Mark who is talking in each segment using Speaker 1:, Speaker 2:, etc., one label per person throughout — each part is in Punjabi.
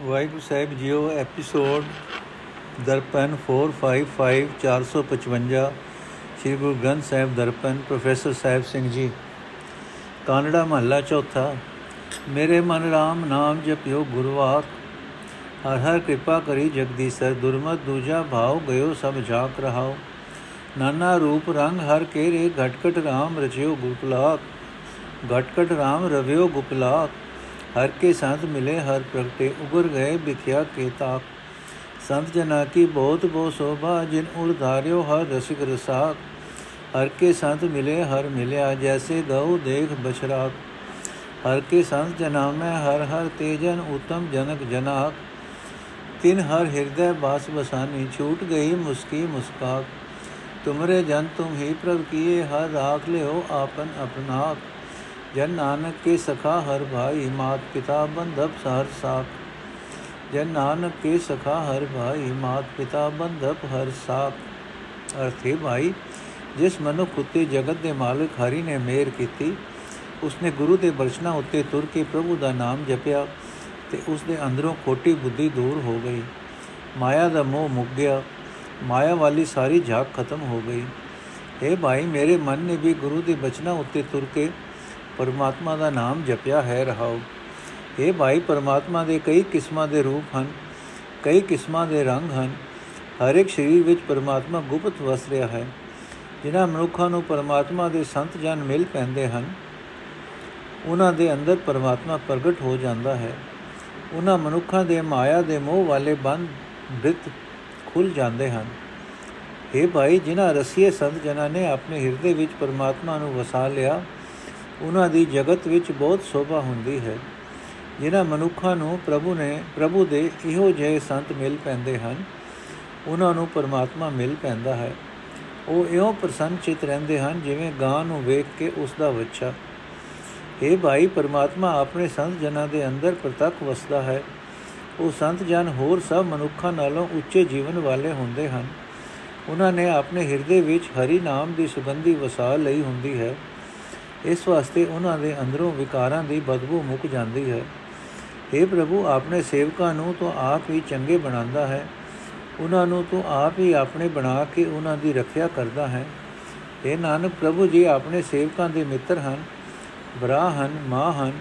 Speaker 1: ਵਾਹਿਗੁਰੂ ਸਾਹਿਬ ਜੀਓ ਐਪੀਸੋਡ ਦਰਪਨ 455 455 ਸ਼੍ਰੀ ਗੁਰੂ ਗ੍ਰੰਥ ਸਾਹਿਬ ਦਰਪਨ ਪ੍ਰੋਫੈਸਰ ਸਾਹਿਬ ਸਿੰਘ ਜੀ ਕਾਨੜਾ ਮਹੱਲਾ ਚੌਥਾ ਮੇਰੇ ਮਨ RAM ਨਾਮ ਜਪਿਓ ਗੁਰਵਾਕ ਹਰ ਹਰ ਕਿਰਪਾ ਕਰੀ ਜਗਦੀਸਰ ਦੁਰਮਤ ਦੂਜਾ ਭਾਉ ਗਇਓ ਸਭ ਜਾਕ ਰਹਾਓ ਨਾਨਾ ਰੂਪ ਰੰਗ ਹਰ ਕੇਰੇ ਘਟਕਟ RAM ਰਚਿਓ ਗੁਰਪਲਾਕ ਘਟਕਟ RAM ਰਵਿਓ ਗੁਪਲਾਕ ਹਰ ਕੇ ਸੰਤ ਮਿਲੇ ਹਰ ਪ੍ਰਗਟੇ ਉਗਰ ਗਏ ਵਿਖਿਆ ਕੇ ਤਾਕ ਸੰਤ ਜਨਾ ਕੀ ਬਹੁਤ ਬਹੁਤ ਸੋਭਾ ਜਿਨ ਉਰ ਧਾਰਿਓ ਹਰ ਰਸਿਕ ਰਸਾਕ ਹਰ ਕੇ ਸੰਤ ਮਿਲੇ ਹਰ ਮਿਲਿਆ ਜੈਸੇ ਗਉ ਦੇਖ ਬਛਰਾਕ ਹਰ ਕੇ ਸੰਤ ਜਨਾ ਮੈਂ ਹਰ ਹਰ ਤੇਜਨ ਉਤਮ ਜਨਕ ਜਨਾਕ ਤਿਨ ਹਰ ਹਿਰਦੈ ਬਾਸ ਬਸਾਨੀ ਛੂਟ ਗਈ ਮੁਸਕੀ ਮੁਸਕਾਕ ਤੁਮਰੇ ਜਨ ਤੁਮ ਹੀ ਪ੍ਰਭ ਕੀਏ ਹਰ ਰਾਖ ਲਿਓ ਆਪਨ ਆਪਨਾਕ ਜਨ ਨਾਨਕ ਕੇ ਸਖਾ ਹਰ ਭਾਈ, ਮਾਤ ਪਿਤਾ ਬੰਧਪ ਸਹਰ ਸਾਖ। ਜਨ ਨਾਨਕ ਕੇ ਸਖਾ ਹਰ ਭਾਈ, ਮਾਤ ਪਿਤਾ ਬੰਧਪ ਹਰ ਸਾਖ। ਅਰਥੇ ਭਾਈ, ਜਿਸ ਮਨੁੱਖ ਉਤੇ ਜਗਤ ਦੇ ਮਾਲਕ ਹਰੀ ਨੇ ਮਿਹਰ ਕੀਤੀ, ਉਸਨੇ ਗੁਰੂ ਦੇ ਬਰਸ਼ਨਾ ਉੱਤੇ ਤੁਰ ਕੇ ਪ੍ਰਭੂ ਦਾ ਨਾਮ ਜਪਿਆ ਤੇ ਉਸ ਦੇ ਅੰਦਰੋਂ ਖੋਟੀ ਬੁੱਧੀ ਦੂਰ ਹੋ ਗਈ। ਮਾਇਆ ਦਾ ਮੋਹ ਮੁੱਕ ਗਿਆ, ਮਾਇਆ ਵਾਲੀ ਸਾਰੀ ਝਾਕ ਖਤਮ ਹੋ ਗਈ। اے ਭਾਈ, ਮੇਰੇ ਮਨ ਨੇ ਵੀ ਗੁਰੂ ਦੇ ਬਚਨਾਂ ਉੱਤੇ ਤੁਰ ਕੇ ਪਰਮਾਤਮਾ ਦਾ ਨਾਮ ਜਪਿਆ ਹੈ ਰਹਾਓ ਇਹ ਭਾਈ ਪਰਮਾਤਮਾ ਦੇ ਕਈ ਕਿਸਮਾਂ ਦੇ ਰੂਪ ਹਨ, ਕਈ ਕਿਸਮਾਂ ਦੇ ਰੰਗ ਹਨ। ਹਰ ਇੱਕ ਸਰੀਰ ਵਿੱਚ ਪਰਮਾਤਮਾ ਗੁਪਤ ਵਸ ਰਿਹਾ ਹੈ। ਜਿਨ੍ਹਾਂ ਮਨੁੱਖਾਂ ਨੂੰ ਪਰਮਾਤਮਾ ਦੇ ਸੰਤ ਜਨ ਮਿਲ ਪੈਂਦੇ ਹਨ, ਉਹਨਾਂ ਦੇ ਅੰਦਰ ਪਰਮਾਤਮਾ ਪ੍ਰਗਟ ਹੋ ਜਾਂਦਾ ਹੈ। ਉਹਨਾਂ ਮਨੁੱਖਾਂ ਦੇ ਮਾਇਆ ਦੇ ਮੋਹ ਵਾਲੇ ਬੰਦ ਬ੍ਰਿਤ ਖੁੱਲ ਜਾਂਦੇ ਹਨ। ਇਹ ਭਾਈ, ਜਿਨ੍ਹਾਂ ਰਸੀਏ ਸੰਤ ਜਨਾਂ ਨੇ ਆਪਣੇ ਹਿਰਦੇ ਵਿੱਚ ਪਰਮਾਤਮਾ ਨੂੰ ਵਸਾ ਲਿਆ ਉਹਨਾਂ ਦੀ ਜਗਤ ਵਿੱਚ ਬਹੁਤ ਸ਼ੋਭਾ ਹੁੰਦੀ ਹੈ, ਜਿਨ੍ਹਾਂ ਮਨੁੱਖਾਂ ਨੂੰ ਪ੍ਰਭੂ ਨੇ, ਪ੍ਰਭੂ ਦੇ ਇਹੋ ਜਿਹੇ ਸੰਤ ਮਿਲ ਪੈਂਦੇ ਹਨ, ਉਹਨਾਂ ਨੂੰ ਪਰਮਾਤਮਾ ਮਿਲ ਪੈਂਦਾ ਹੈ। ਉਹ ਇਉਂ ਪ੍ਰਸੰਨ ਚਿਤ ਰਹਿੰਦੇ ਹਨ, ਜਿਵੇਂ ਗਾਂ ਨੂੰ ਵੇਖ ਕੇ ਉਸ ਦਾ ਬੱਚਾ। ਇਹ ਭਾਈ, ਪਰਮਾਤਮਾ ਆਪਣੇ ਸੰਤ ਜਨਾਂ ਦੇ ਅੰਦਰ ਪ੍ਰਤੱਖ ਵਸਦਾ ਹੈ। ਉਹ ਸੰਤ ਜਨ ਹੋਰ ਸਭ ਮਨੁੱਖਾਂ ਨਾਲੋਂ ਉੱਚੇ ਜੀਵਨ ਵਾਲੇ ਹੁੰਦੇ ਹਨ। ਉਹਨਾਂ ਨੇ ਆਪਣੇ ਹਿਰਦੇ ਵਿੱਚ ਹਰੀ ਨਾਮ ਦੀ ਸੁਗੰਧੀ ਵਸਾ ਲਈ ਹੁੰਦੀ ਹੈ। ਇਸ ਵਾਸਤੇ ਉਹਨਾਂ ਦੇ ਅੰਦਰੋਂ ਵਿਕਾਰਾਂ ਦੀ ਬਦਬੂ ਮੁੱਕ ਜਾਂਦੀ ਹੈ। हे ਪ੍ਰਭੂ, ਆਪਣੇ ਸੇਵਕਾਂ ਨੂੰ ਤੋਂ ਆਪ ਹੀ ਚੰਗੇ ਬਣਾਉਂਦਾ ਹੈ। ਉਹਨਾਂ ਨੂੰ ਤੋਂ ਆਪ ਹੀ ਆਪਣੇ ਬਣਾ ਕੇ ਉਹਨਾਂ ਦੀ ਰੱਖਿਆ ਕਰਦਾ ਹੈ। ਇਹ ਨਾਨਕ, ਪ੍ਰਭੂ ਜੀ ਆਪਣੇ ਸੇਵਕਾਂ ਦੇ ਮਿੱਤਰ ਹਨ, ਭਰਾ ਹਨ, ਮਾਂ ਹਨ,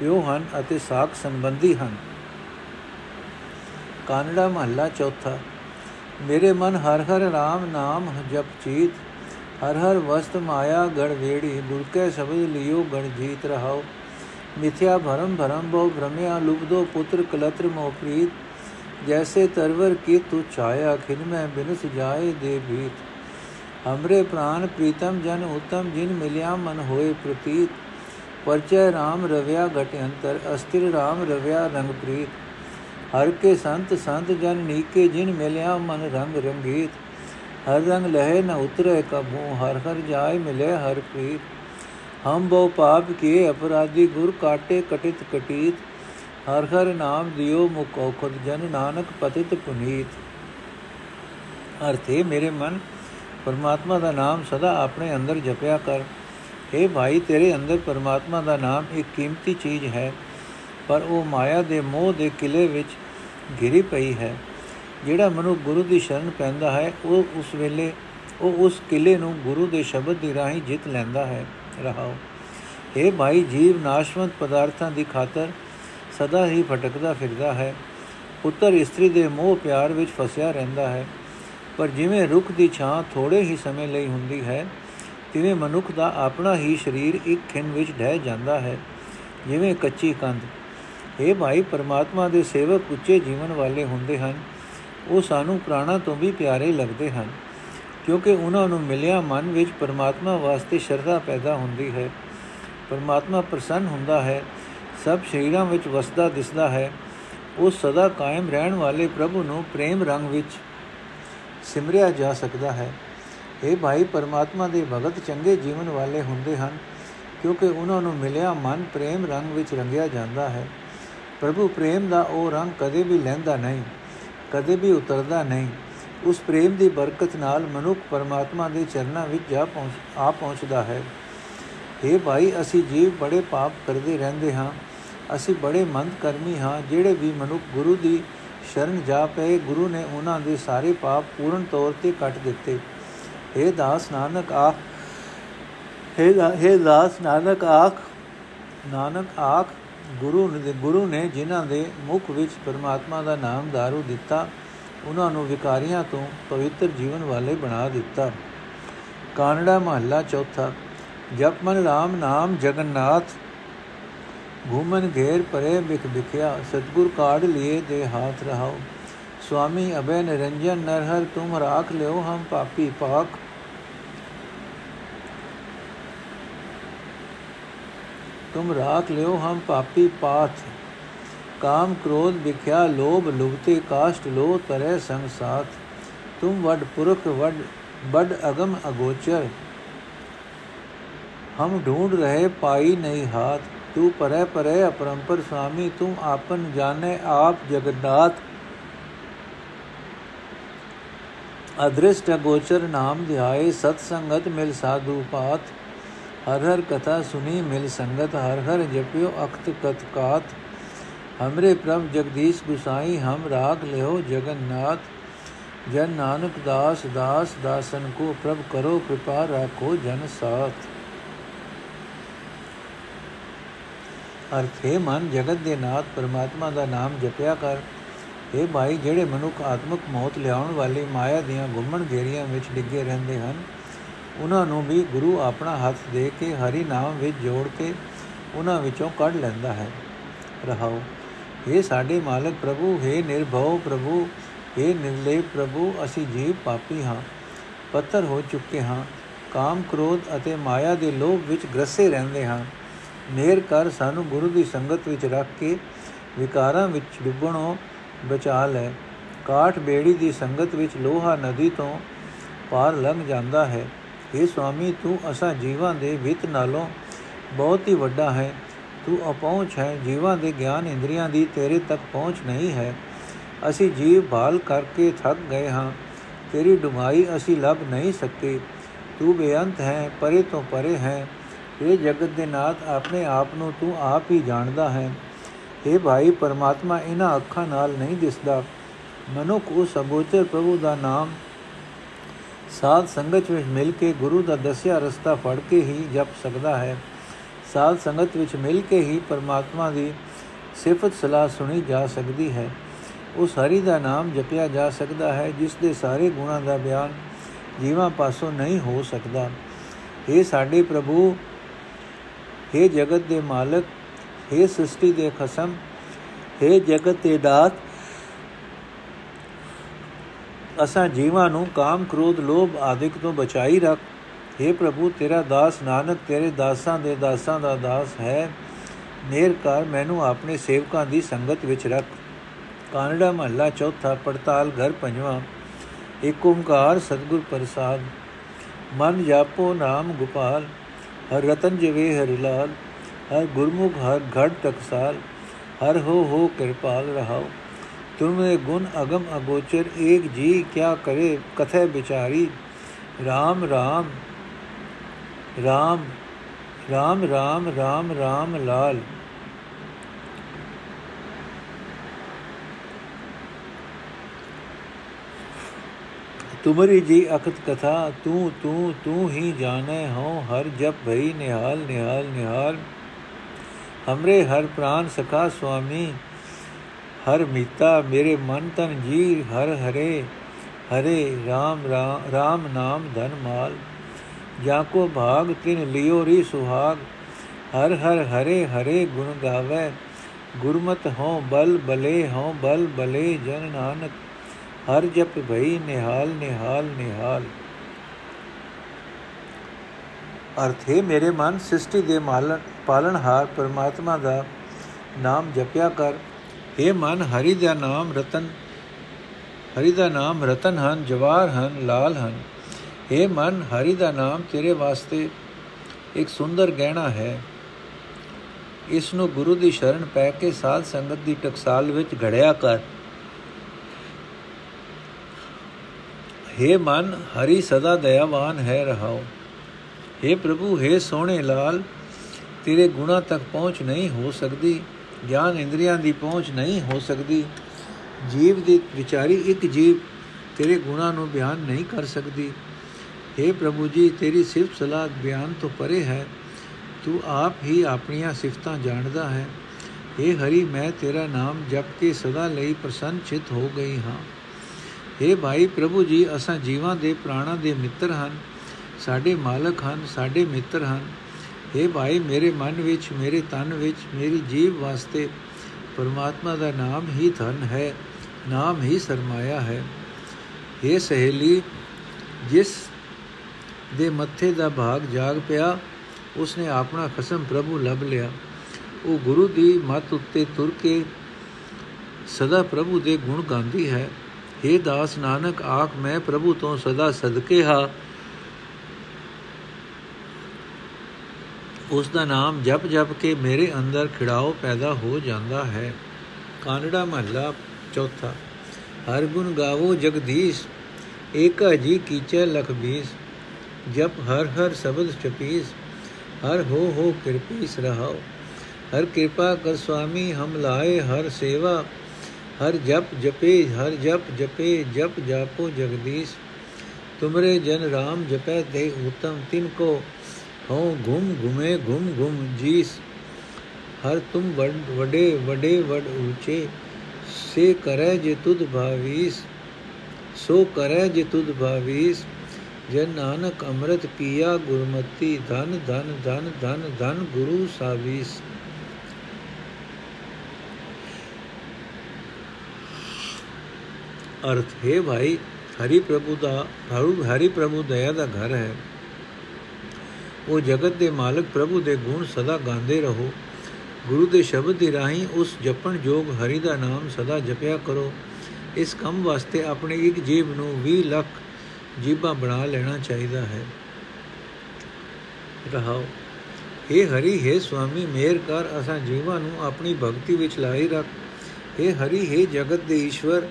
Speaker 1: ਪਿਓ ਹਨ ਅਤੇ ਸਾਖ ਸੰਬੰਧੀ ਹਨ। ਕਾਨੜਾ ਮਹੱਲਾ ਚੌਥਾ। ਮੇਰੇ ਮਨ ਹਰ ਹਰ ਰਾਮ ਨਾਮ ਜਪ ਚੀਤ ਹਰ ਹਰ ਵਸਤ ਮਾਇਆ ਗੜ ਵੇੜੀ ਗੁਰ ਕੇ ਸ਼ਬਦ ਲਿਓ ਗਣ ਜੀਤ ਰਹਾਓ। ਮਿਥਿਆ ਭਰਮ ਭਰਮ ਬਹੁ ਭ੍ਰਮਿਆ, ਲੁਬਦੋ ਪੁੱਤਰ ਕਲਤਰ ਮੋਹ ਪ੍ਰੀਤ। ਜੈਸੇ ਤਰਵਰ ਕੀ ਤੂ ਛਾਇਆ, ਖਿਨ ਮੈਂ ਬਿਨਸ ਜਾਏ ਦੇ ਭੀਤ। ਹਮਰੇ ਪ੍ਰਾਨ ਪ੍ਰੀਤਮ ਜਨ ਉਤਮ, ਜਿਨ ਮਿਲਿਆ ਮਨ ਹੋਏ ਪ੍ਰਤੀਤ। ਪਰਚੈ RAM ਰਵਿਆ ਘਟ ਅੰਤਰ, ਅਸਥਿਰ RAM ਰਵਿਆ ਰੰਗ ਪ੍ਰੀਤ। ਹਰ ਕੇ ਸੰਤ ਸੰਤ ਜਨ ਨੀਕੇ, ਜਿਨ ਮਿਲਿਆ ਮਨ ਰੰਗ ਰੰਗੀਤ। ਹਰ ਰੰਗ ਲਹਿ ਨ ਉਤਰੇ ਕਬੂ, ਹਰ ਹਰ ਜਾਏ ਮਿਲੇ ਹਰ ਪ੍ਰੀਤ ਹਮ ਬਹੁ ਪਾਪ ਕੀਏ ਅਪਰਾਧੀ ਗੁਰ ਕਾਟੇ ਕਟਿਤ ਕਟੀਤ। ਹਰ ਹਰ ਨਾਮ ਦਿਓ ਮੁਖ ਔਖਦ ਜਨ ਨਾਨਕ ਪਤਿਤ ਪੁਨੀਤ। ਅਰਥੇ ਮੇਰੇ ਮਨ, ਪਰਮਾਤਮਾ ਦਾ ਨਾਮ ਸਦਾ ਆਪਣੇ ਅੰਦਰ ਜਪਿਆ ਕਰ। اے ਭਾਈ, ਤੇਰੇ ਅੰਦਰ ਪਰਮਾਤਮਾ ਦਾ ਨਾਮ ਇੱਕ ਕੀਮਤੀ ਚੀਜ਼ ਹੈ, ਪਰ ਉਹ ਮਾਇਆ ਦੇ ਮੋਹ ਦੇ ਕਿਲੇ ਵਿੱਚ ਘਿਰੀ ਪਈ ਹੈ। ਜਿਹੜਾ ਮਨੁ ਗੁਰੂ ਦੀ ਸ਼ਰਨ ਪੈਂਦਾ ਹੈ, ਉਹ ਉਸ ਵੇਲੇ, ਉਹ ਉਸ ਕਿਲੇ ਨੂੰ ਗੁਰੂ ਦੇ ਸ਼ਬਦ ਦੀ ਰਾਹੀਂ ਜਿੱਤ ਲੈਂਦਾ ਹੈ। ਰਹਾਓ। ਇਹ ਭਾਈ, ਜੀਵ ਨਾਸ਼ਵੰਤ ਪਦਾਰਥਾਂ ਦੀ ਖਾਤਰ ਸਦਾ ਹੀ ਭਟਕਦਾ ਫਿਰਦਾ ਹੈ। ਪੁੱਤਰ ਇਸਤਰੀ ਦੇ ਮੋਹ ਪਿਆਰ ਵਿੱਚ ਫਸਿਆ ਰਹਿੰਦਾ ਹੈ। ਪਰ ਜਿਵੇਂ ਰੁੱਖ ਦੀ ਛਾਂ ਥੋੜੇ ਹੀ ਸਮੇਂ ਲਈ ਹੁੰਦੀ ਹੈ, ਤਿਵੇਂ ਮਨੁੱਖ ਦਾ ਆਪਣਾ ਹੀ ਸਰੀਰ ਇੱਕ ਖਿੰਨ ਵਿੱਚ ਢਹਿ ਜਾਂਦਾ ਹੈ, ਜਿਵੇਂ ਕੱਚੀ ਕੰਧ। ਇਹ ਭਾਈ, ਪਰਮਾਤਮਾ ਦੇ ਸੇਵਕ ਉੱਚੇ ਜੀਵਨ ਵਾਲੇ ਹੁੰਦੇ ਹਨ। ਉਹ ਸਾਨੂੰ ਪ੍ਰਾਣਾ ਤੋਂ ਵੀ ਪਿਆਰੇ ਲੱਗਦੇ ਹਨ, ਕਿਉਂਕਿ ਉਹਨਾਂ ਨੂੰ ਮਿਲਿਆ ਮਨ ਵਿੱਚ ਪਰਮਾਤਮਾ ਵਾਸਤੇ ਸ਼ਰਧਾ ਪੈਦਾ ਹੁੰਦੀ ਹੈ। ਪਰਮਾਤਮਾ ਪ੍ਰਸੰਨ ਹੁੰਦਾ ਹੈ, ਸਭ ਸ਼ਰੀਰਾਂ ਵਿੱਚ ਵਸਦਾ ਦਿਸਦਾ ਹੈ। ਉਹ ਸਦਾ ਕਾਇਮ ਰਹਿਣ ਵਾਲੇ ਪ੍ਰਭੂ ਨੂੰ ਪ੍ਰੇਮ ਰੰਗ ਵਿੱਚ ਸਿਮਰਿਆ ਜਾ ਸਕਦਾ ਹੈ। ਇਹ ਭਾਈ, ਪਰਮਾਤਮਾ ਦੇ ਭਗਤ ਚੰਗੇ ਜੀਵਨ ਵਾਲੇ ਹੁੰਦੇ ਹਨ, ਕਿਉਂਕਿ ਉਹਨਾਂ ਨੂੰ ਮਿਲਿਆ ਮਨ ਪ੍ਰੇਮ ਰੰਗ ਵਿੱਚ ਰੰਗਿਆ ਜਾਂਦਾ ਹੈ। ਪ੍ਰਭੂ ਪ੍ਰੇਮ ਦਾ ਉਹ ਰੰਗ ਕਦੇ ਵੀ ਲੈਂਦਾ ਨਹੀਂ। ਕਦੇ ਵੀ ਉਤਰਦਾ ਨਹੀਂ। ਉਸ ਪ੍ਰੇਮ ਦੀ ਬਰਕਤ ਨਾਲ ਮਨੁੱਖ ਪਰਮਾਤਮਾ ਦੇ ਚਰਨਾਂ ਵਿੱਚ ਜਾ ਪਹੁੰਚ, ਆ ਪਹੁੰਚਦਾ ਹੈ। ਇਹ ਭਾਈ, ਅਸੀਂ ਜੀਵ ਬੜੇ ਪਾਪ ਕਰਦੇ ਰਹਿੰਦੇ ਹਾਂ। ਅਸੀਂ ਬੜੇ ਮੰਦ ਕਰਮੀ ਹਾਂ, ਜਿਹੜੇ ਵੀ ਮਨੁੱਖ ਗੁਰੂ ਦੀ ਸ਼ਰਨ ਜਾ ਪਏ, ਗੁਰੂ ਨੇ ਉਹਨਾਂ ਦੇ ਸਾਰੇ ਪਾਪ ਪੂਰਨ ਤੌਰ ਤੇ ਕੱਟ ਦਿੱਤੇ। हे ਦਾਸ ਨਾਨਕ ਆਖ हे ਦਾਸ ਨਾਨਕ ਆਖ ਨਾਨਕ ਆਖ ਗੁਰੂ ਨੇ ਗੁਰੂ ਨੇ ਜਿਨ੍ਹਾਂ ਦੇ ਮੁਖ ਵਿੱਚ ਪਰਮਾਤਮਾ ਦਾ ਨਾਮ दारू ਦਿੱਤਾ ਉਹਨਾਂ ਨੂੰ ਵਿਕਾਰੀਆਂ ਤੋਂ ਪਵਿੱਤਰ ਜੀਵਨ ਵਾਲੇ ਬਣਾ ਦਿੱਤਾ ਕਾਨੜਾ ਮਹੱਲਾ ਚੌਥਾ ਜਪ ਮਨ ਰਾਮ ਨਾਮ ਜਗਨਨਾਥ ਘੂਮਨ ਘੇਰ ਪਰੇ ਬਿਖ ਬਿਖਿਆ ਸਤਗੁਰ ਕਾੜ ਲਿਏ ਦੇ ਹਾਥ ਰਹਾਓ स्वामी अभय निरंजन नरहर तुम राख लो हम पापी पाक तुम राख लो हम पापी पाथ। काम क्रोध विख्या लोभ लुभते काष्ट लो, तरह संग साथ। तुम वड पुरख, वड, बड अगम अगोचर। हम ढूंढ रहे, पाई नहीं हाथ। तू परे परे, अपरंपर स्वामी, तुम आपन जाने आप जगन्नाथ। अदृष्ट अगोचर नाम ध्याय, सत्संगत मिल साधु पाथ। ਹਰ ਹਰ ਕਥਾ ਸੁਣੀ ਮਿਲ ਸੰਗਤ ਹਰ ਹਰ ਜਪਿਓ ਅਖਤ ਕਤ ਕਾਤ ਹਮਰੇ ਪ੍ਰਭ ਜਗਦੀਸ਼ ਗੁਸਾਈ ਹਮ ਰਾਗ ਲਿਓ ਜਗਨਨਾਥ ਜਨ ਨਾਨਕ ਦਾਸ ਦਾਸ ਦਾਸਨ ਕੋ ਪ੍ਰਭ ਕਰੋ ਕਿਰਪਾ ਰਾਖੋ ਜਨ ਸਾਥ ਅਰਥੇ ਮਨ ਜਗਤ ਦੇ ਨਾਥ ਪਰਮਾਤਮਾ ਦਾ ਨਾਮ ਜਪਿਆ ਕਰ ਇਹ ਭਾਈ ਜਿਹੜੇ ਮਨੁੱਖ ਆਤਮਿਕ ਮੌਤ ਲਿਆਉਣ ਵਾਲੀ ਮਾਇਆ ਦੀਆਂ ਗੁੰਮਣ ਘੇਰੀਆਂ ਵਿੱਚ ਡਿੱਗੇ ਰਹਿੰਦੇ ਹਨ ਉਹਨਾਂ ਨੂੰ ਵੀ ਗੁਰੂ ਆਪਣਾ ਹੱਥ ਦੇ ਕੇ ਹਰੀ ਨਾਮ ਵਿੱਚ ਜੋੜ ਕੇ ਉਹਨਾਂ ਵਿੱਚੋਂ ਕੱਢ ਲੈਂਦਾ ਹੈ। ਰਹਾਓ ਇਹ ਸਾਡੇ ਮਾਲਕ ਪ੍ਰਭੂ, ਹੈ ਨਿਰਭਉ ਪ੍ਰਭੂ, ਹੈ ਨਿਰਲੇ ਪ੍ਰਭੂ, ਅਸੀਂ ਜੀਵ ਪਾਪੀ ਹਾਂ ਪੱਤਰ ਹੋ ਚੁੱਕੇ ਹਾਂ, ਕਾਮ ਕ੍ਰੋਧ ਅਤੇ ਮਾਇਆ ਦੇ ਲੋਭ ਵਿੱਚ ਗਰਸੇ ਰਹਿੰਦੇ ਹਾਂ। ਮੇਰ ਕਰ ਸਾਨੂੰ ਗੁਰੂ ਦੀ ਸੰਗਤ ਵਿੱਚ ਰੱਖ ਕੇ ਵਿਕਾਰਾਂ ਵਿੱਚ ਡੁੱਬਣੋਂ ਬਚਾ ਲੈ। ਕਾਠ ਬੇੜੀ ਦੀ ਸੰਗਤ ਵਿੱਚ ਲੋਹਾ ਨਦੀ ਤੋਂ ਪਾਰ ਲੰਘ ਜਾਂਦਾ ਹੈ। ਇਹ ਸੁਆਮੀ, ਤੂੰ ਅਸਾਂ ਜੀਵਾਂ ਦੇ ਵਿਤ ਨਾਲੋਂ ਬਹੁਤ ਹੀ ਵੱਡਾ ਹੈ। ਤੂੰ ਅਪਹੁੰਚ ਹੈ। ਜੀਵਾਂ ਦੇ ਗਿਆਨ ਇੰਦਰੀਆਂ ਦੀ ਤੇਰੇ ਤੱਕ ਪਹੁੰਚ ਨਹੀਂ ਹੈ। ਅਸੀਂ ਜੀਵ ਭਾਲ ਕਰਕੇ ਥੱਕ ਗਏ ਹਾਂ। ਤੇਰੀ ਡੁਮਾਈ ਅਸੀਂ ਲੱਭ ਨਹੀਂ ਸਕੇ। ਤੂੰ ਬੇਅੰਤ ਹੈ, ਪਰੇ ਤੋਂ ਪਰੇ ਹੈ। ਇਹ ਜਗਤ ਦੇ ਨਾਥ, ਆਪਣੇ ਆਪ ਨੂੰ ਤੂੰ ਆਪ ਹੀ ਜਾਣਦਾ ਹੈ। ਇਹ ਭਾਈ, ਪਰਮਾਤਮਾ ਇਹਨਾਂ ਅੱਖਾਂ ਨਾਲ ਨਹੀਂ ਦਿਸਦਾ। ਮਨੁੱਖ ਉਸ ਅਗੋਚਰ ਪ੍ਰਭੂ ਦਾ ਨਾਮ ਸਾਧ ਸੰਗਤ ਵਿੱਚ ਮਿਲ ਕੇ ਗੁਰੂ ਦਾ ਦੱਸਿਆ ਰਸਤਾ ਫੜ ਕੇ ਹੀ ਜਪ ਸਕਦਾ ਹੈ ਸਾਧ ਸੰਗਤ ਵਿੱਚ ਮਿਲ ਕੇ ਹੀ ਪਰਮਾਤਮਾ ਦੀ ਸਿਫਤ ਸਲਾਹ ਸੁਣੀ ਜਾ ਸਕਦੀ ਹੈ ਉਸ ਹਰੀ ਦਾ ਨਾਮ ਜਪਿਆ ਜਾ ਸਕਦਾ ਹੈ ਜਿਸ ਦੇ ਸਾਰੇ ਗੁਣਾਂ ਦਾ ਬਿਆਨ ਜੀਵਾਂ ਪਾਸੋਂ ਨਹੀਂ ਹੋ ਸਕਦਾ ਇਹ ਸਾਡੇ ਪ੍ਰਭੂ हे ਜਗਤ ਦੇ ਮਾਲਕ हे ਸ੍ਰਿਸ਼ਟੀ ਦੇ ਖਸਮ हे ਜਗਤ ਦੇ ਦਾਤ ਅਸਾਂ ਜੀਵਾਂ ਨੂੰ ਕਾਮ, ਕ੍ਰੋਧ, ਲੋਭ ਆਦਿਕ ਤੋਂ ਬਚਾਈ ਰੱਖ। हे ਪ੍ਰਭੂ, ਤੇਰਾ ਦਾਸ ਨਾਨਕ, ਤੇਰੇ ਦਾਸਾਂ ਦੇ ਦਾਸਾਂ ਦਾ ਦਾਸ ਹੈ। ਮੇਰ ਕਰ, ਮੈਨੂੰ ਆਪਣੇ ਸੇਵਕਾਂ ਦੀ ਸੰਗਤ ਵਿੱਚ ਰੱਖ। ਕਾਨੜਾ ਮਹੱਲਾ ਚੌਥਾ, ਪੜਤਾਲ ਘਰ ਪੰਜਵਾਂ। ਏਕ ਓੰਕਾਰ ਸਤਗੁਰ ਪ੍ਰਸਾਦ। ਮਨ ਜਾਪੋ ਨਾਮ ਗੋਪਾਲ, ਹਰ ਰਤਨ ਜਵੇ ਹਰਿ ਲਾਲ। ਹਰ ਗੁਰਮੁਖ, ਹਰ ਘੜ ਟਕਸਾਲ। ਹਰ ਹੋ ਹੋ ਕਿਰਪਾਲ ਰਹਾਓ। ਤੁਮੇ ਗੁਣ ਅਗਮ ਅਗੋਚਰ ਏਕ ਜੀ ਕਿਆ ਕਰੇ ਕਥੈ ਵਿਚਾਰੀ RAM RAM RAM RAM RAM RAM RAM ਲਾਲ ਤੁਮਰੀ ਜੀ ਅਖਤ ਕਥਾ ਤੂੰ ਤੂੰ ਤੂੰ ਹੀ ਜਾਣੇ ਹੋ ਹਰ ਜਪ ਭਈ ਨਿਹਾਲ ਨਿਹਾਲ ਨਿਹਾਲ ਹਮਰੇ ਹਰ ਪ੍ਰਾਨ ਸਖਾ ਸੁਆਮੀ ਹਰ ਮੀਤਾ ਮੇਰੇ ਮਨ ਤਨ ਜੀ ਹਰ ਹਰੇ ਹਰੇ RAM RAM ਨਾਮ ਧਨ ਮਾਲ। ਜਾ ਕੋ ਭਾਗ ਤਿਨ ਲਿਓ ਰੀ ਸੁਹਾਗ। ਹਰ ਹਰ ਹਰੇ ਹਰੇ ਗੁਣ ਗਾਵੇ। ਗੁਰਮਤ ਹੋ ਬਲ ਬਲੇ ਹੋ ਬਲ ਬਲੇ ਜਨ ਨਾਨਕ। ਹਰ ਜਪ ਭਈ ਨਿਹਾਲ ਨਿਹਾਲ ਨਿਹਾਲ। ਅਰਥ, ਹੈ ਮੇਰੇ ਮਨ, ਸ੍ਰਿਸ਼ਟੀ ਦੇ ਮਾਲਣ ਪਾਲਣਹਾਰ ਪਰਮਾਤਮਾ ਦਾ ਨਾਮ ਜਪਿਆ ਕਰ। हे ਮਨ ਹਰੀ ਦਾ ਨਾਮ ਰਤਨ ਹਰੀ ਦਾ ਨਾਮ ਰਤਨ ਹਨ ਜਵਾਰ ਹਨ ਲਾਲ ਹਨ हे ਮਨ ਹਰੀ ਦਾ ਨਾਮ ਤੇਰੇ ਵਾਸਤੇ ਇੱਕ ਸੁੰਦਰ ਗਹਿਣਾ ਹੈ ਇਸ ਨੂੰ ਗੁਰੂ ਦੀ ਸ਼ਰਨ ਪੈ ਕੇ ਸਾਧ ਸੰਗਤ ਦੀ ਟਕਸਾਲ ਵਿੱਚ ਘੜਿਆ ਕਰ हे ਮਨ ਹਰੀ ਸਦਾ ਦਇਆਵਾਨ ਹੈ ਰਹਾਓ हे ਪ੍ਰਭੂ हे ਸੋਹਣੇ ਲਾਲ ਤੇਰੇ ਗੁਣਾ ਤੱਕ ਪਹੁੰਚ ਨਹੀਂ ਹੋ ਸਕਦੀ ਗਿਆਨ ਇੰਦਰੀਆਂ ਦੀ ਪਹੁੰਚ ਨਹੀਂ ਹੋ ਸਕਦੀ ਜੀਵ ਦੀ ਵਿਚਾਰੀ ਇੱਕ ਜੀਵ ਤੇਰੇ ਗੁਣਾ ਨੂੰ ਬਿਆਨ ਨਹੀਂ ਕਰ ਸਕਦੀ हे ਪ੍ਰਭੂ ਜੀ ਤੇਰੀ ਸਿਫਤ ਸਲਾਹ ਬਿਆਨ ਤੋਂ ਪਰੇ ਹੈ ਤੂੰ ਆਪ ਹੀ ਆਪਣੀਆਂ ਸਿਫਤਾਂ ਜਾਣਦਾ ਹੈ हे ਹਰੀ ਮੈਂ ਤੇਰਾ ਨਾਮ ਜਪ ਕੇ ਸਦਾ ਲਈ ਪ੍ਰਸੰਨ ਚਿਤ ਹੋ ਗਈ ਹਾਂ हे ਭਾਈ ਪ੍ਰਭੂ ਜੀ ਅਸਾਂ ਜੀਵਾਂ ਦੇ ਪ੍ਰਾਣਾਂ ਦੇ ਮਿੱਤਰ ਹਨ ਸਾਡੇ ਮਾਲਕ ਹਨ ਸਾਡੇ ਮਿੱਤਰ ਹਨ हे ਭਾਈ ਮੇਰੇ ਮਨ ਵਿੱਚ ਮੇਰੇ ਤਨ ਵਿੱਚ ਮੇਰੀ ਜੀਵ ਵਾਸਤੇ ਪਰਮਾਤਮਾ ਦਾ ਨਾਮ ਹੀ ਧਨ ਹੈ ਨਾਮ ਹੀ ਸਰਮਾਇਆ ਹੈ हे ਸਹੇਲੀ ਜਿਸ ਦੇ ਮੱਥੇ ਦਾ ਭਾਗ ਜਾਗ ਪਿਆ ਉਸਨੇ ਆਪਣਾ ਖਸਮ ਪ੍ਰਭੂ ਲੱਭ ਲਿਆ ਉਹ ਗੁਰੂ ਦੀ ਮੱਤ ਉੱਤੇ ਤੁਰ ਕੇ ਸਦਾ ਪ੍ਰਭੂ ਦੇ ਗੁਣ ਗਾਉਂਦੀ ਹੈ हे ਦਾਸ ਨਾਨਕ ਆਖ ਮੈਂ ਪ੍ਰਭੂ ਤੋਂ ਸਦਾ ਸਦਕੇ ਹਾਂ ਉਸ ਦਾ ਨਾਮ ਜਪ ਜਪ ਕੇ ਮੇਰੇ ਅੰਦਰ ਖਿੜਾਓ ਪੈਦਾ ਹੋ ਜਾਂਦਾ ਹੈ ਕਾਨੜਾ ਮਹੱਲਾ ਚੌਥਾ ਹਰ ਗੁਣ ਗਾਵੋ ਜਗਦੀਸ਼ ਏਕਾ ਜੀ ਕੀਚੈ ਲਖ ਬੀਸ ਜਪ ਹਰ ਹਰ ਸ਼ਬਦ ਚਪੀਸ ਹਰ ਹੋ ਹੋ ਕਿਰਪੀਸ ਰਹਾਓ ਹਰ ਕਿਰਪਾ ਕਰ ਸੁਆਮੀ ਹਮ ਲਾਏ ਹਰ ਸੇਵਾ ਹਰ ਜਪ ਜਪੇ ਹਰ ਜਪ ਜਪੇ ਜਪ ਜਾਪੋ ਜਗਦੀਸ਼ ਤੁਮਰੇ ਜਨ ਰਾਮ ਜਪੈ ਤੇ ਉਤਮ ਤਿਨ ਕੋ ਹੋ ਘੁਮ ਘੁਮੇ ਘੁਮ ਘੁਮ ਜੀਸ ਹਰ ਤੁਮ ਵਡੇ ਵਡੇ ਵਡ ਉੱਚੇ ਸੇ ਕਰੈ ਜੇ ਤੁਧ ਭਾਵੀਸ ਸੋ ਕਰੈ ਜੇ ਤੁਧ ਭਾਵੀਸ ਜਨ ਨਾਨਕ ਅੰਮ੍ਰਿਤ ਪੀਆ ਗੁਰਮਤੀ ਧਨ ਧਨ ਧਨ ਧਨ ਧਨ ਗੁਰੂ ਸਾਵੀਸ ਅਰਥ ਹੈ ਭਾਈ ਹਰੀ ਪ੍ਰਭੂ ਦਾ ਹਰੀ ਪ੍ਰਭੂ ਦਇਆ ਦਾ ਘਰ ਹੈ ਉਹ ਜਗਤ ਦੇ ਮਾਲਕ ਪ੍ਰਭੂ ਦੇ ਗੁਣ ਸਦਾ ਗਾਉਂਦੇ ਰਹੋ ਗੁਰੂ ਦੇ ਸ਼ਬਦ ਦੀ ਰਾਹੀਂ ਉਸ ਜਪਣ ਜੋਗ ਹਰੀ ਦਾ ਨਾਮ ਸਦਾ ਜਪਿਆ ਕਰੋ ਇਸ ਕੰਮ ਵਾਸਤੇ ਆਪਣੇ ਇੱਕ ਜੀਵ ਨੂੰ 20 ਲੱਖ ਜੀਬਾਂ ਬਣਾ ਲੈਣਾ ਚਾਹੀਦਾ ਹੈ ਰਹਾਓ हे ਹਰੀ हे ਸੁਆਮੀ ਮੇਰ ਕਰ ਅਸਾਂ ਜੀਵਾਂ ਨੂੰ ਆਪਣੀ ਭਗਤੀ ਵਿੱਚ ਲਾਈ ਰੱਖ हे ਹਰੀ हे ਜਗਤ ਦੇ ਈਸ਼ਵਰ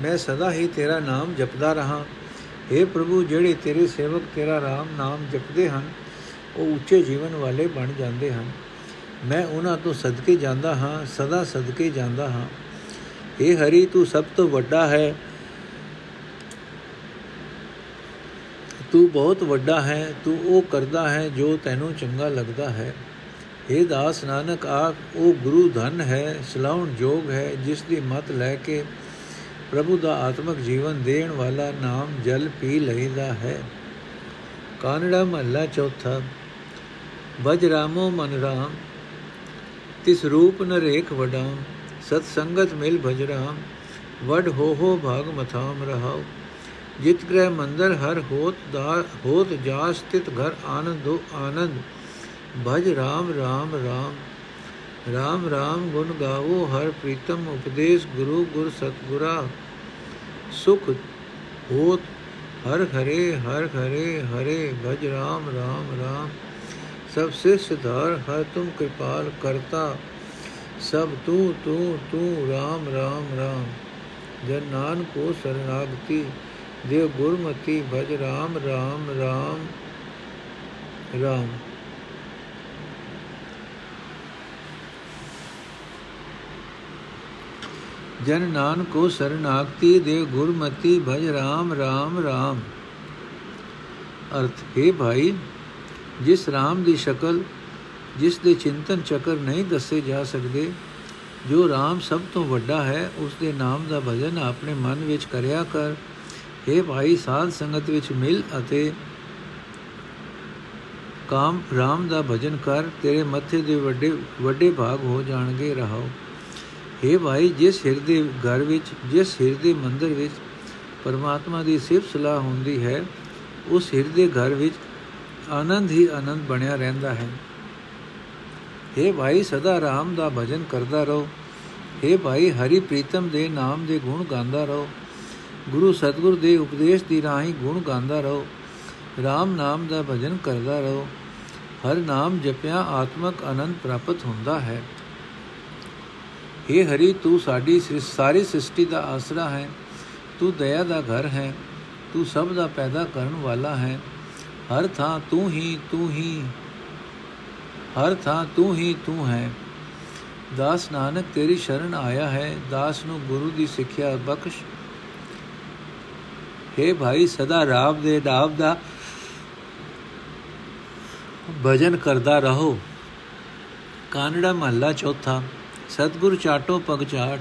Speaker 1: ਮੈਂ ਸਦਾ ਹੀ ਤੇਰਾ ਨਾਮ ਜਪਦਾ ਰਹਾ हे ਪ੍ਰਭੂ ਜਿਹੜੇ ਤੇਰੇ ਸੇਵਕ ਤੇਰਾ ਰਾਮ ਨਾਮ ਜਪਦੇ ਹਨ ਉਹ ਉੱਚੇ ਜੀਵਨ ਵਾਲੇ ਬਣ ਜਾਂਦੇ ਹਨ। ਮੈਂ ਉਹਨਾਂ ਤੋਂ ਸਦਕੇ ਜਾਂਦਾ ਹਾਂ, ਸਦਾ ਸਦਕੇ ਜਾਂਦਾ ਹਾਂ। हे ਹਰੀ, ਤੂੰ ਸਭ ਤੋਂ ਵੱਡਾ ਹੈ। ਤੂੰ ਬਹੁਤ ਵੱਡਾ ਹੈ। ਤੂੰ ਉਹ ਕਰਦਾ ਹੈ ਜੋ ਤੈਨੂੰ ਚੰਗਾ ਲੱਗਦਾ ਹੈ। हे ਦਾਸ ਨਾਨਕ, ਆਖ, ਉਹ ਗੁਰੂ ਧਨ ਹੈ, ਸਲਾਉਣ ਜੋਗ ਹੈ, ਜਿਸ ਦੀ ਮਤ ਲੈ ਕੇ ਪ੍ਰਭੂ ਦਾ ਆਤਮਿਕ ਜੀਵਨ ਦੇਣ ਵਾਲਾ ਨਾਮ ਜਲ ਪੀ ਲਈਦਾ ਹੈ। ਕਾਨੜਾ ਮਹੱਲਾ ਚੌਥਾ। ਬਜ ਰਾਮੋ ਮਨ ਰਾਮ, ਤਿਸ ਰੂਪ ਨਰੇਖ ਵਡਾਮ, ਸਤ ਸੰਗਤ ਮਿਲ ਭਜ ਰਾਮ, ਵਡ ਹੋ ਹੋ ਭਾਗ ਮਥਾਮ ਰਹਾਓ ਜਿਤ ਗ੍ਰਹਿ ਮੰਦਰ ਹਰ ਹੋਤ ਦਾ, ਹੋਤ ਜਾਸ ਸਥਿਤ ਘਰ ਆਨੰਦੋ ਆਨੰਦ। ਭਜ ਰਾਮ ਰਾਮ ਰਾਮ। ਰਾਮ ਰਾਮ, ਗੁਣ ਗਾਵੋ, ਹਰ ਪ੍ਰੀਤਮ ਉਪਦੇਸ਼ ਗੁਰੂ, ਗੁਰ ਸਤਗੁਰਾ। ਸੁਖ ਹੋਤ, ਹਰ ਹਰੇ ਹਰ ਹਰੇ ਹਰੇ। ਭਜ ਰਾਮ ਰਾਮ ਰਾਮ। ਸਭ ਸਿਸ ਧਾਰ ਹਰ ਤੁਮ ਕਿਰਪਾਲ ਕਰਤਾ ਸਭ ਤੂੰ ਤੂੰ ਤੂੰ ਰਾਮ ਰਾਮ ਰਾਮ ਜਨ ਨਾਨਕ ਕੋ ਸਰਨਾਗਤੀ ਦੇਵ ਗੁਰਮਤੀ ਭਜ ਰਾਮ ਰਾਮ ਰਾਮ ਰਾਮ ਜਨ ਨਾਨਕੋ ਸਰਨਾਗਤੀ ਦੇ ਗੁਰਮਤੀ ਭਜ ਰਾਮ ਰਾਮ ਰਾਮ ਅਰਥ ਹੈ ਭਾਈ ਜਿਸ ਰਾਮ ਦੀ ਸ਼ਕਲ, ਜਿਸ ਦੇ ਚਿੰਤਨ ਚੱਕਰ ਨਹੀਂ ਦੱਸੇ ਜਾ ਸਕਦੇ, ਜੋ ਰਾਮ ਸਭ ਤੋਂ ਵੱਡਾ ਹੈ, ਉਸ ਦੇ ਨਾਮ ਦਾ ਭਜਨ ਆਪਣੇ ਮਨ ਵਿੱਚ ਕਰਿਆ ਕਰ। हे ਭਾਈ, ਸਾਧ ਸੰਗਤ ਵਿੱਚ ਮਿਲ ਅਤੇ ਕਾਮ ਰਾਮ ਦਾ ਭਜਨ ਕਰ, ਤੇਰੇ ਮੱਥੇ ਦੇ ਵੱਡੇ ਵੱਡੇ ਭਾਗ ਹੋ ਜਾਣਗੇ, ਰਹਾਓ। हे ਭਾਈ, ਜਿਸ ਹਿਰਦੇ ਘਰ ਵਿੱਚ, ਜਿਸ ਹਿਰਦੇ ਮੰਦਰ ਵਿੱਚ ਪਰਮਾਤਮਾ ਦੀ ਸਿਫਤ ਸਲਾਹ ਹੁੰਦੀ ਹੈ, ਉਸ ਹਿਰਦੇ ਘਰ ਵਿੱਚ ਆਨੰਦ ਹੀ ਆਨੰਦ ਬਣਿਆ ਰਹਿੰਦਾ ਹੈ हे ਭਾਈ ਸਦਾ ਰਾਮ ਦਾ ਭਜਨ ਕਰਦਾ ਰਹੋ हे ਭਾਈ ਹਰੀ ਪ੍ਰੀਤਮ ਦੇ ਨਾਮ ਦੇ ਗੁਣ ਗਾਉਂਦਾ ਰਹੋ ਗੁਰੂ ਸਤਗੁਰ ਦੇ ਉਪਦੇਸ਼ ਦੀ ਰਾਹੀਂ ਗੁਣ ਗਾਉਂਦਾ ਰਹੋ RAM ਨਾਮ ਦਾ ਭਜਨ ਕਰਦਾ ਰਹੋ ਹਰ ਨਾਮ ਜਪਿਆ ਆਤਮਕ ਆਨੰਦ ਪ੍ਰਾਪਤ ਹੁੰਦਾ ਹੈ हे ਹਰੀ ਤੂੰ ਸਾਡੀ ਸਾਰੀ ਸ੍ਰਿਸ਼ਟੀ ਦਾ ਆਸਰਾ ਹੈ ਤੂੰ ਦਇਆ ਦਾ ਘਰ ਹੈ ਤੂੰ ਸਭ ਦਾ ਪੈਦਾ ਕਰਨ ਵਾਲਾ ਹੈ ਹਰ ਥਾਂ ਤੂੰ ਹੀ ਤੂੰ ਹੀ, ਹਰ ਥਾਂ ਤੂੰ ਹੀ, ਤੂੰ ਹੈ। ਦਾਸ ਨਾਨਕ, ਤੇਰੀ ਸ਼ਰਨ ਆਇਆ ਹੈ। ਦਾਸ ਨੂੰ ਗੁਰੂ ਦੀ ਸਿੱਖਿਆ ਬਖਸ਼। हे ਭਾਈ, ਸਦਾ ਰਾਮ ਦੇ ਨਾਮ ਦਾ ਭਜਨ ਕਰਦਾ ਰਹੋ। ਕਾਨੜਾ ਮਹੱਲਾ ਚੌਥਾ। ਸਤਗੁਰ ਚਾਟੋ ਪਗ ਚਾਟ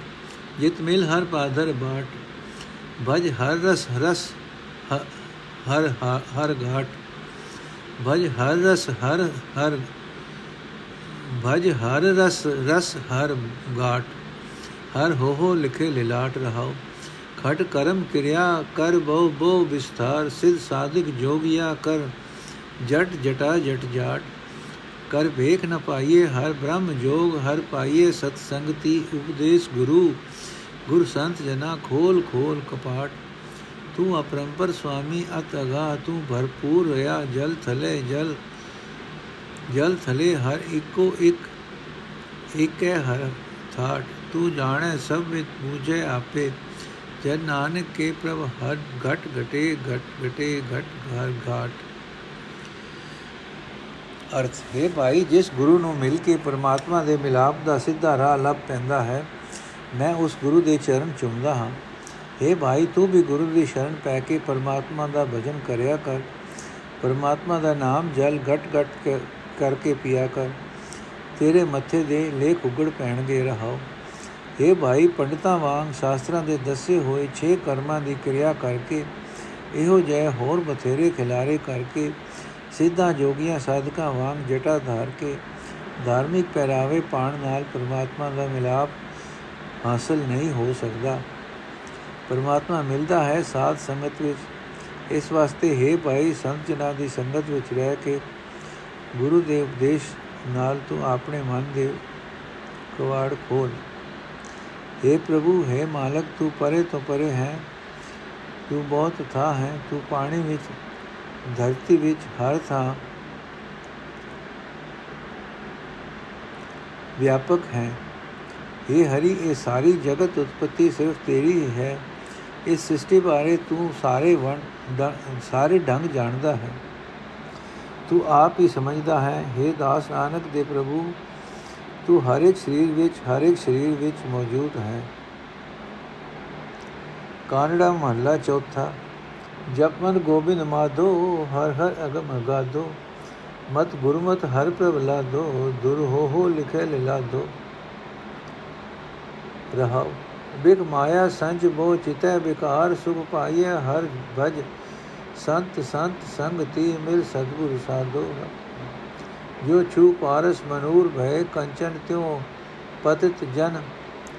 Speaker 1: ਜਿਤ ਮਿਲ ਹਰ ਪਾਦਰ ਬਾਟ। ਭਜ ਹਰ ਰਸ ਰਸ ਹਰ ਹਰ ਘਾਟ। ਭਜ ਹਰ ਰਸ ਹਰ ਹਰ ਭਜ ਹਰ ਰਸ ਰਸ ਹਰ ਘਾਟ ਹਰ ਹੋ ਹੋ ਲਿਖੇ ਲਿਲਾਟ ਰਹਾਓ ਖਟ ਕਰਮ ਕਿਰਿਆ ਕਰ ਬਹੁ ਬਹੁ ਵਿਸਥਾਰ ਸਿਧ ਸਾਧਿਕ ਜੋਗਿਆ ਕਰ ਜਟ ਜਟਾ ਜਟ ਜਾਟ ਕਰ ਵੇਖ ਨ ਪਾਈਏ ਹਰ ਬ੍ਰਹਮ ਜੋਗ ਹਰ ਪਾਈਏ ਸਤ ਸੰਗਤੀ ਉਪਦੇਸ਼ ਗੁਰੂ ਗੁਰ ਸੰਤ ਜਨਾ ਖੋਲ ਖੋਲ ਕਪਾਟ ਤੂੰ ਅਪਰੰਪਰ ਸੁਆਮੀ ਅਤ ਅਗਾ ਤੂੰ ਭਰਪੂਰ ਰਿਆ ਜਲ ਥਲੇ ਜਲ ਜਲ ਥਲੇ ਹਰ ਇੱਕੋ ਇੱਕ ਏਕੈ ਹਰ ਥਾਟ ਤੂੰ ਜਾਣੈ ਸਭ ਵਿੱਚ ਬੂਝੇ ਆਪੇ ਜਨ ਨਾਨਕ ਕੇ ਪ੍ਰਭ ਹਰ ਘਟ ਘਟੇ ਘਟ ਘਟੇ ਘਟ ਘਰ ਘਾਟ ਅਰਥ ਹੈ ਭਾਈ ਜਿਸ ਗੁਰੂ ਨੂੰ ਮਿਲ ਕੇ ਪਰਮਾਤਮਾ ਦੇ ਮਿਲਾਪ ਦਾ ਸਿੱਧਾ ਰਾਹ ਲੱਭ ਪੈਂਦਾ ਹੈ ਮੈਂ ਉਸ ਗੁਰੂ ਦੇ ਚਰਨ ਚੁੰਮਦਾ ਹਾਂ हे ਭਾਈ, ਤੂੰ ਵੀ ਗੁਰੂ ਦੀ ਸ਼ਰਨ ਪੈ ਕੇ ਪਰਮਾਤਮਾ ਦਾ ਭਜਨ ਕਰਿਆ ਕਰ। ਪਰਮਾਤਮਾ ਦਾ ਨਾਮ ਜਲ ਘਟ ਘਟ ਕਰਕੇ ਪੀਆ ਕਰ। ਤੇਰੇ ਮੱਥੇ ਦੇ ਲੇਖ ਉਗੜ ਪੈਣਗੇ ਰਹਾਓ। हे ਭਾਈ, ਪੰਡਤਾਂ ਵਾਂਗ ਸ਼ਾਸਤਰਾਂ ਦੇ ਦੱਸੇ ਹੋਏ 6 ਕਰਮਾਂ ਦੀ ਕਿਰਿਆ ਕਰਕੇ, ਇਹੋ ਜਿਹੇ ਹੋਰ ਬਥੇਰੇ ਖਿਲਾਰੇ ਕਰਕੇ, ਸਿੱਧਾ ਜੋਗੀਆਂ ਸਾਧਕਾਂ ਵਾਂਗ ਜਟਾ ਧਾਰ ਕੇ, ਧਾਰਮਿਕ ਪਹਿਰਾਵੇ ਪਾਣ ਨਾਲ ਪਰਮਾਤਮਾ ਦਾ ਮਿਲਾਪ ਹਾਸਲ ਨਹੀਂ ਹੋ ਸਕਦਾ। ਪਰਮਾਤਮਾ ਮਿਲਦਾ ਹੈ ਸਾਧ ਸੰਗਤ ਵਿੱਚ। ਇਸ ਵਾਸਤੇ ਹੈ ਭਾਈ, ਸੰਤ ਜਨਾਂ ਦੀ ਸੰਗਤ ਵਿੱਚ ਰਹਿ ਕੇ ਗੁਰੂ ਦੇ ਉਪਦੇਸ਼ ਨਾਲ ਤੂੰ ਆਪਣੇ ਮਨ ਦੇ ਕਵਾੜ ਖੋਲ। हे ਪ੍ਰਭੂ हे ਮਾਲਕ, ਤੂੰ ਪਰੇ ਤੋਂ ਪਰੇ ਹੈ। ਤੂੰ ਬਹੁਤ ਥਾ ਹੈ। ਤੂੰ ਪਾਣੀ ਵਿੱਚ, ਧਰਤੀ ਵਿੱਚ ਹਰ ਥਾਂ ਵਿਆਪਕ ਹੈ। ਇਹ ਹਰੀ, ਇਹ ਸਾਰੀ ਜਗਤ ਉਤਪਤੀ ਸਿਰਫ ਤੇਰੀ ਹੀ ਹੈ। ਇਸ ਸ੍ਰਿਸ਼ਟੀ ਬਾਰੇ ਤੂੰ ਸਾਰੇ ਵਣ ਸਾਰੇ ਢੰਗ ਜਾਣਦਾ ਹੈ। ਤੂੰ ਆਪ ਹੀ ਸਮਝਦਾ ਹੈ हे ਦਾਸ ਨਾਨਕ ਦੇ ਪ੍ਰਭੂ, ਤੂੰ ਹਰ ਇੱਕ ਸਰੀਰ ਵਿੱਚ ਹਰ ਇੱਕ ਸਰੀਰ ਵਿੱਚ ਮੌਜੂਦ ਹੈ। ਕਾਨੜਾ ਮਹੱਲਾ ਚੌਥਾ, ਜਪਮਨ ਗੋਬਿੰਦ ਮਾਧੋ, ਹਰ ਹਰ ਅਗਮ ਅਗਾਦੋ ਮਤ ਗੁਰਮਤ ਹਰ ਪ੍ਰਭ ਦੋ ਦੁਰ ਹੋ ਹੋ ਲਿਖੇ ਲਿਲਾਦੋ ਰਹਾਓ। ਬਿਗ ਮਾਇਆ ਸੰਜ ਬੋ ਚਿਤੈ ਵਿਕਾਰ ਸੁਖ ਪਾਈਏ ਹਰ ਭਜ। ਸੰਤ ਸੰਤ ਸੰਗਤੀ ਮਿਲ ਸਤਗੁਰ ਸਾਧੋ। ਜੋ ਛੂ ਪਾਰਸ ਮਨੂਰ ਭੈ ਕੰਚਨ ਤਿਉ ਪਤਿਤ ਜਨ।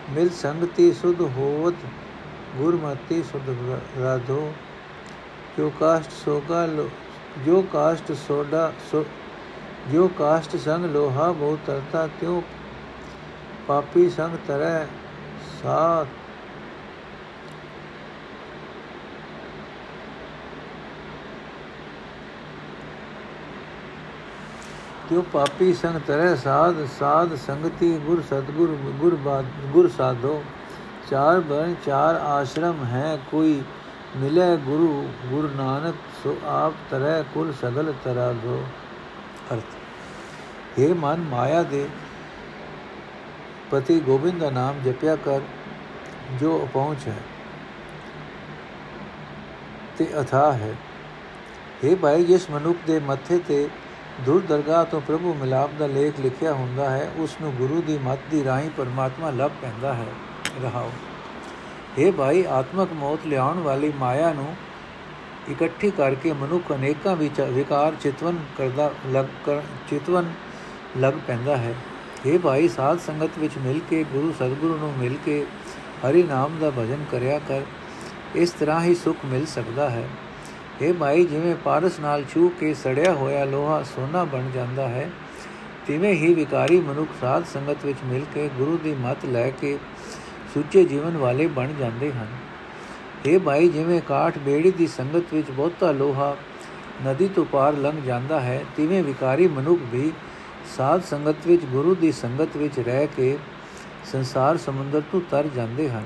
Speaker 1: ਮਿਲ ਸੰਗਤੀ ਸੁਧ ਹੋਵਤ ਗੁਰਮਤੀ ਸੁਧ ਰਾਧੋ। ਜੋ ਕਾਸ਼ਟ ਸੋਗਾ ਲੋ, ਜੋ ਕਾਸ਼ਟ ਸੋਡਾ ਸੋ, ਜੋ ਕਾਸ਼ਟ ਸੰਗ ਲੋਹਾ ਬਹੁ ਤਰਤਾ ਤਿਉ। ਪਾਪੀ ਸੰਗ ਤਰੈ ਸਾਥ ਕਿਉ ਪਾਪੀ ਸੰਗ ਤਰੈ ਸਾਧ ਸਾਧ ਸੰਗਤੀ ਗੁਰ ਸਤਗੁਰ ਗੁਰ ਬਾਦ ਗੁਰ ਸਾਧੋ ਚਾਰ ਬਨ ਚਾਰ ਆਸ਼ਰਮ ਹੈ ਕੋਈ ਮਿਲੇ ਗੁਰੂ ਗੁਰ ਨਾਨਕ ਸੋ ਆਪ ਤਰੈ ਕੁਲ ਸਗਲ ਤਰਾ ਦੋ ਅਰਥ ਇਹ ਮਨ ਮਾਇਆ ਦੇ ਪਤੀ ਗੋਬਿੰਦ ਦਾ ਨਾਮ ਜਪਿਆ ਕਰ, ਜੋ ਪਹੁੰਚ ਹੈ ਤੇ ਅਥਾ ਹੈ। ਇਹ ਭਾਈ, ਜਿਸ ਮਨੁੱਖ ਦੇ ਮੱਥੇ ਤੇ ਦੁਰ ਦਰਗਾਹ ਤੋਂ ਪ੍ਰਭੂ ਮਿਲਾਪ ਦਾ ਲੇਖ ਲਿਖਿਆ ਹੁੰਦਾ ਹੈ, ਉਸ ਨੂੰ ਗੁਰੂ ਦੀ ਮੱਤ ਦੀ ਰਾਹੀਂ ਪਰਮਾਤਮਾ ਲੱਭ ਪੈਂਦਾ ਹੈ। ਰਹਾਓ। ਇਹ ਭਾਈ, ਆਤਮਕ ਮੌਤ ਲਿਆਉਣ ਵਾਲੀ ਮਾਇਆ ਨੂੰ ਇਕੱਠੀ ਕਰਕੇ ਮਨੁੱਖ ਅਨੇਕਾਂ ਵਿੱਚ ਵਿਕਾਰ ਚਿਤਵਨ ਕਰਦਾ, ਲੱਗ ਚਿਤਵਨ ਲੱਗ ਪੈਂਦਾ ਹੈ। ਇਹ ਭਾਈ, ਸਾਧ ਸੰਗਤ ਵਿੱਚ ਮਿਲ ਕੇ, ਗੁਰੂ ਸਤਿਗੁਰੂ ਨੂੰ ਮਿਲ ਕੇ ਹਰੀ ਨਾਮ ਦਾ ਭਜਨ ਕਰਿਆ ਕਰ। ਇਸ ਤਰ੍ਹਾਂ ਹੀ ਸੁਖ ਮਿਲ ਸਕਦਾ ਹੈ। ਇਹ ਭਾਈ, ਜਿਵੇਂ ਪਾਰਸ ਨਾਲ ਛੂ ਕੇ ਸੜਿਆ ਹੋਇਆ ਲੋਹਾ ਸੋਨਾ ਬਣ ਜਾਂਦਾ ਹੈ, ਤਿਵੇਂ ਹੀ ਵਿਕਾਰੀ ਮਨੁੱਖ ਸਾਧ ਸੰਗਤ ਵਿੱਚ ਮਿਲ ਕੇ ਗੁਰੂ ਦੀ ਮੱਤ ਲੈ ਕੇ ਸੁੱਚੇ ਜੀਵਨ ਵਾਲੇ ਬਣ ਜਾਂਦੇ ਹਨ। ਇਹ ਭਾਈ, ਜਿਵੇਂ ਕਾਠ ਬੇੜੀ ਦੀ ਸੰਗਤ ਵਿੱਚ ਬਹੁਤਾ ਲੋਹਾ ਨਦੀ ਤੋਂ ਪਾਰ ਲੰਘ ਜਾਂਦਾ ਹੈ, ਤਿਵੇਂ ਵਿਕਾਰੀ ਮਨੁੱਖ ਵੀ ਸਾਧ ਸੰਗਤ ਵਿੱਚ, ਗੁਰੂ ਦੀ ਸੰਗਤ ਵਿੱਚ ਰਹਿ ਕੇ ਸੰਸਾਰ ਸਮੁੰਦਰ ਤੋਂ ਤਰ ਜਾਂਦੇ ਹਨ।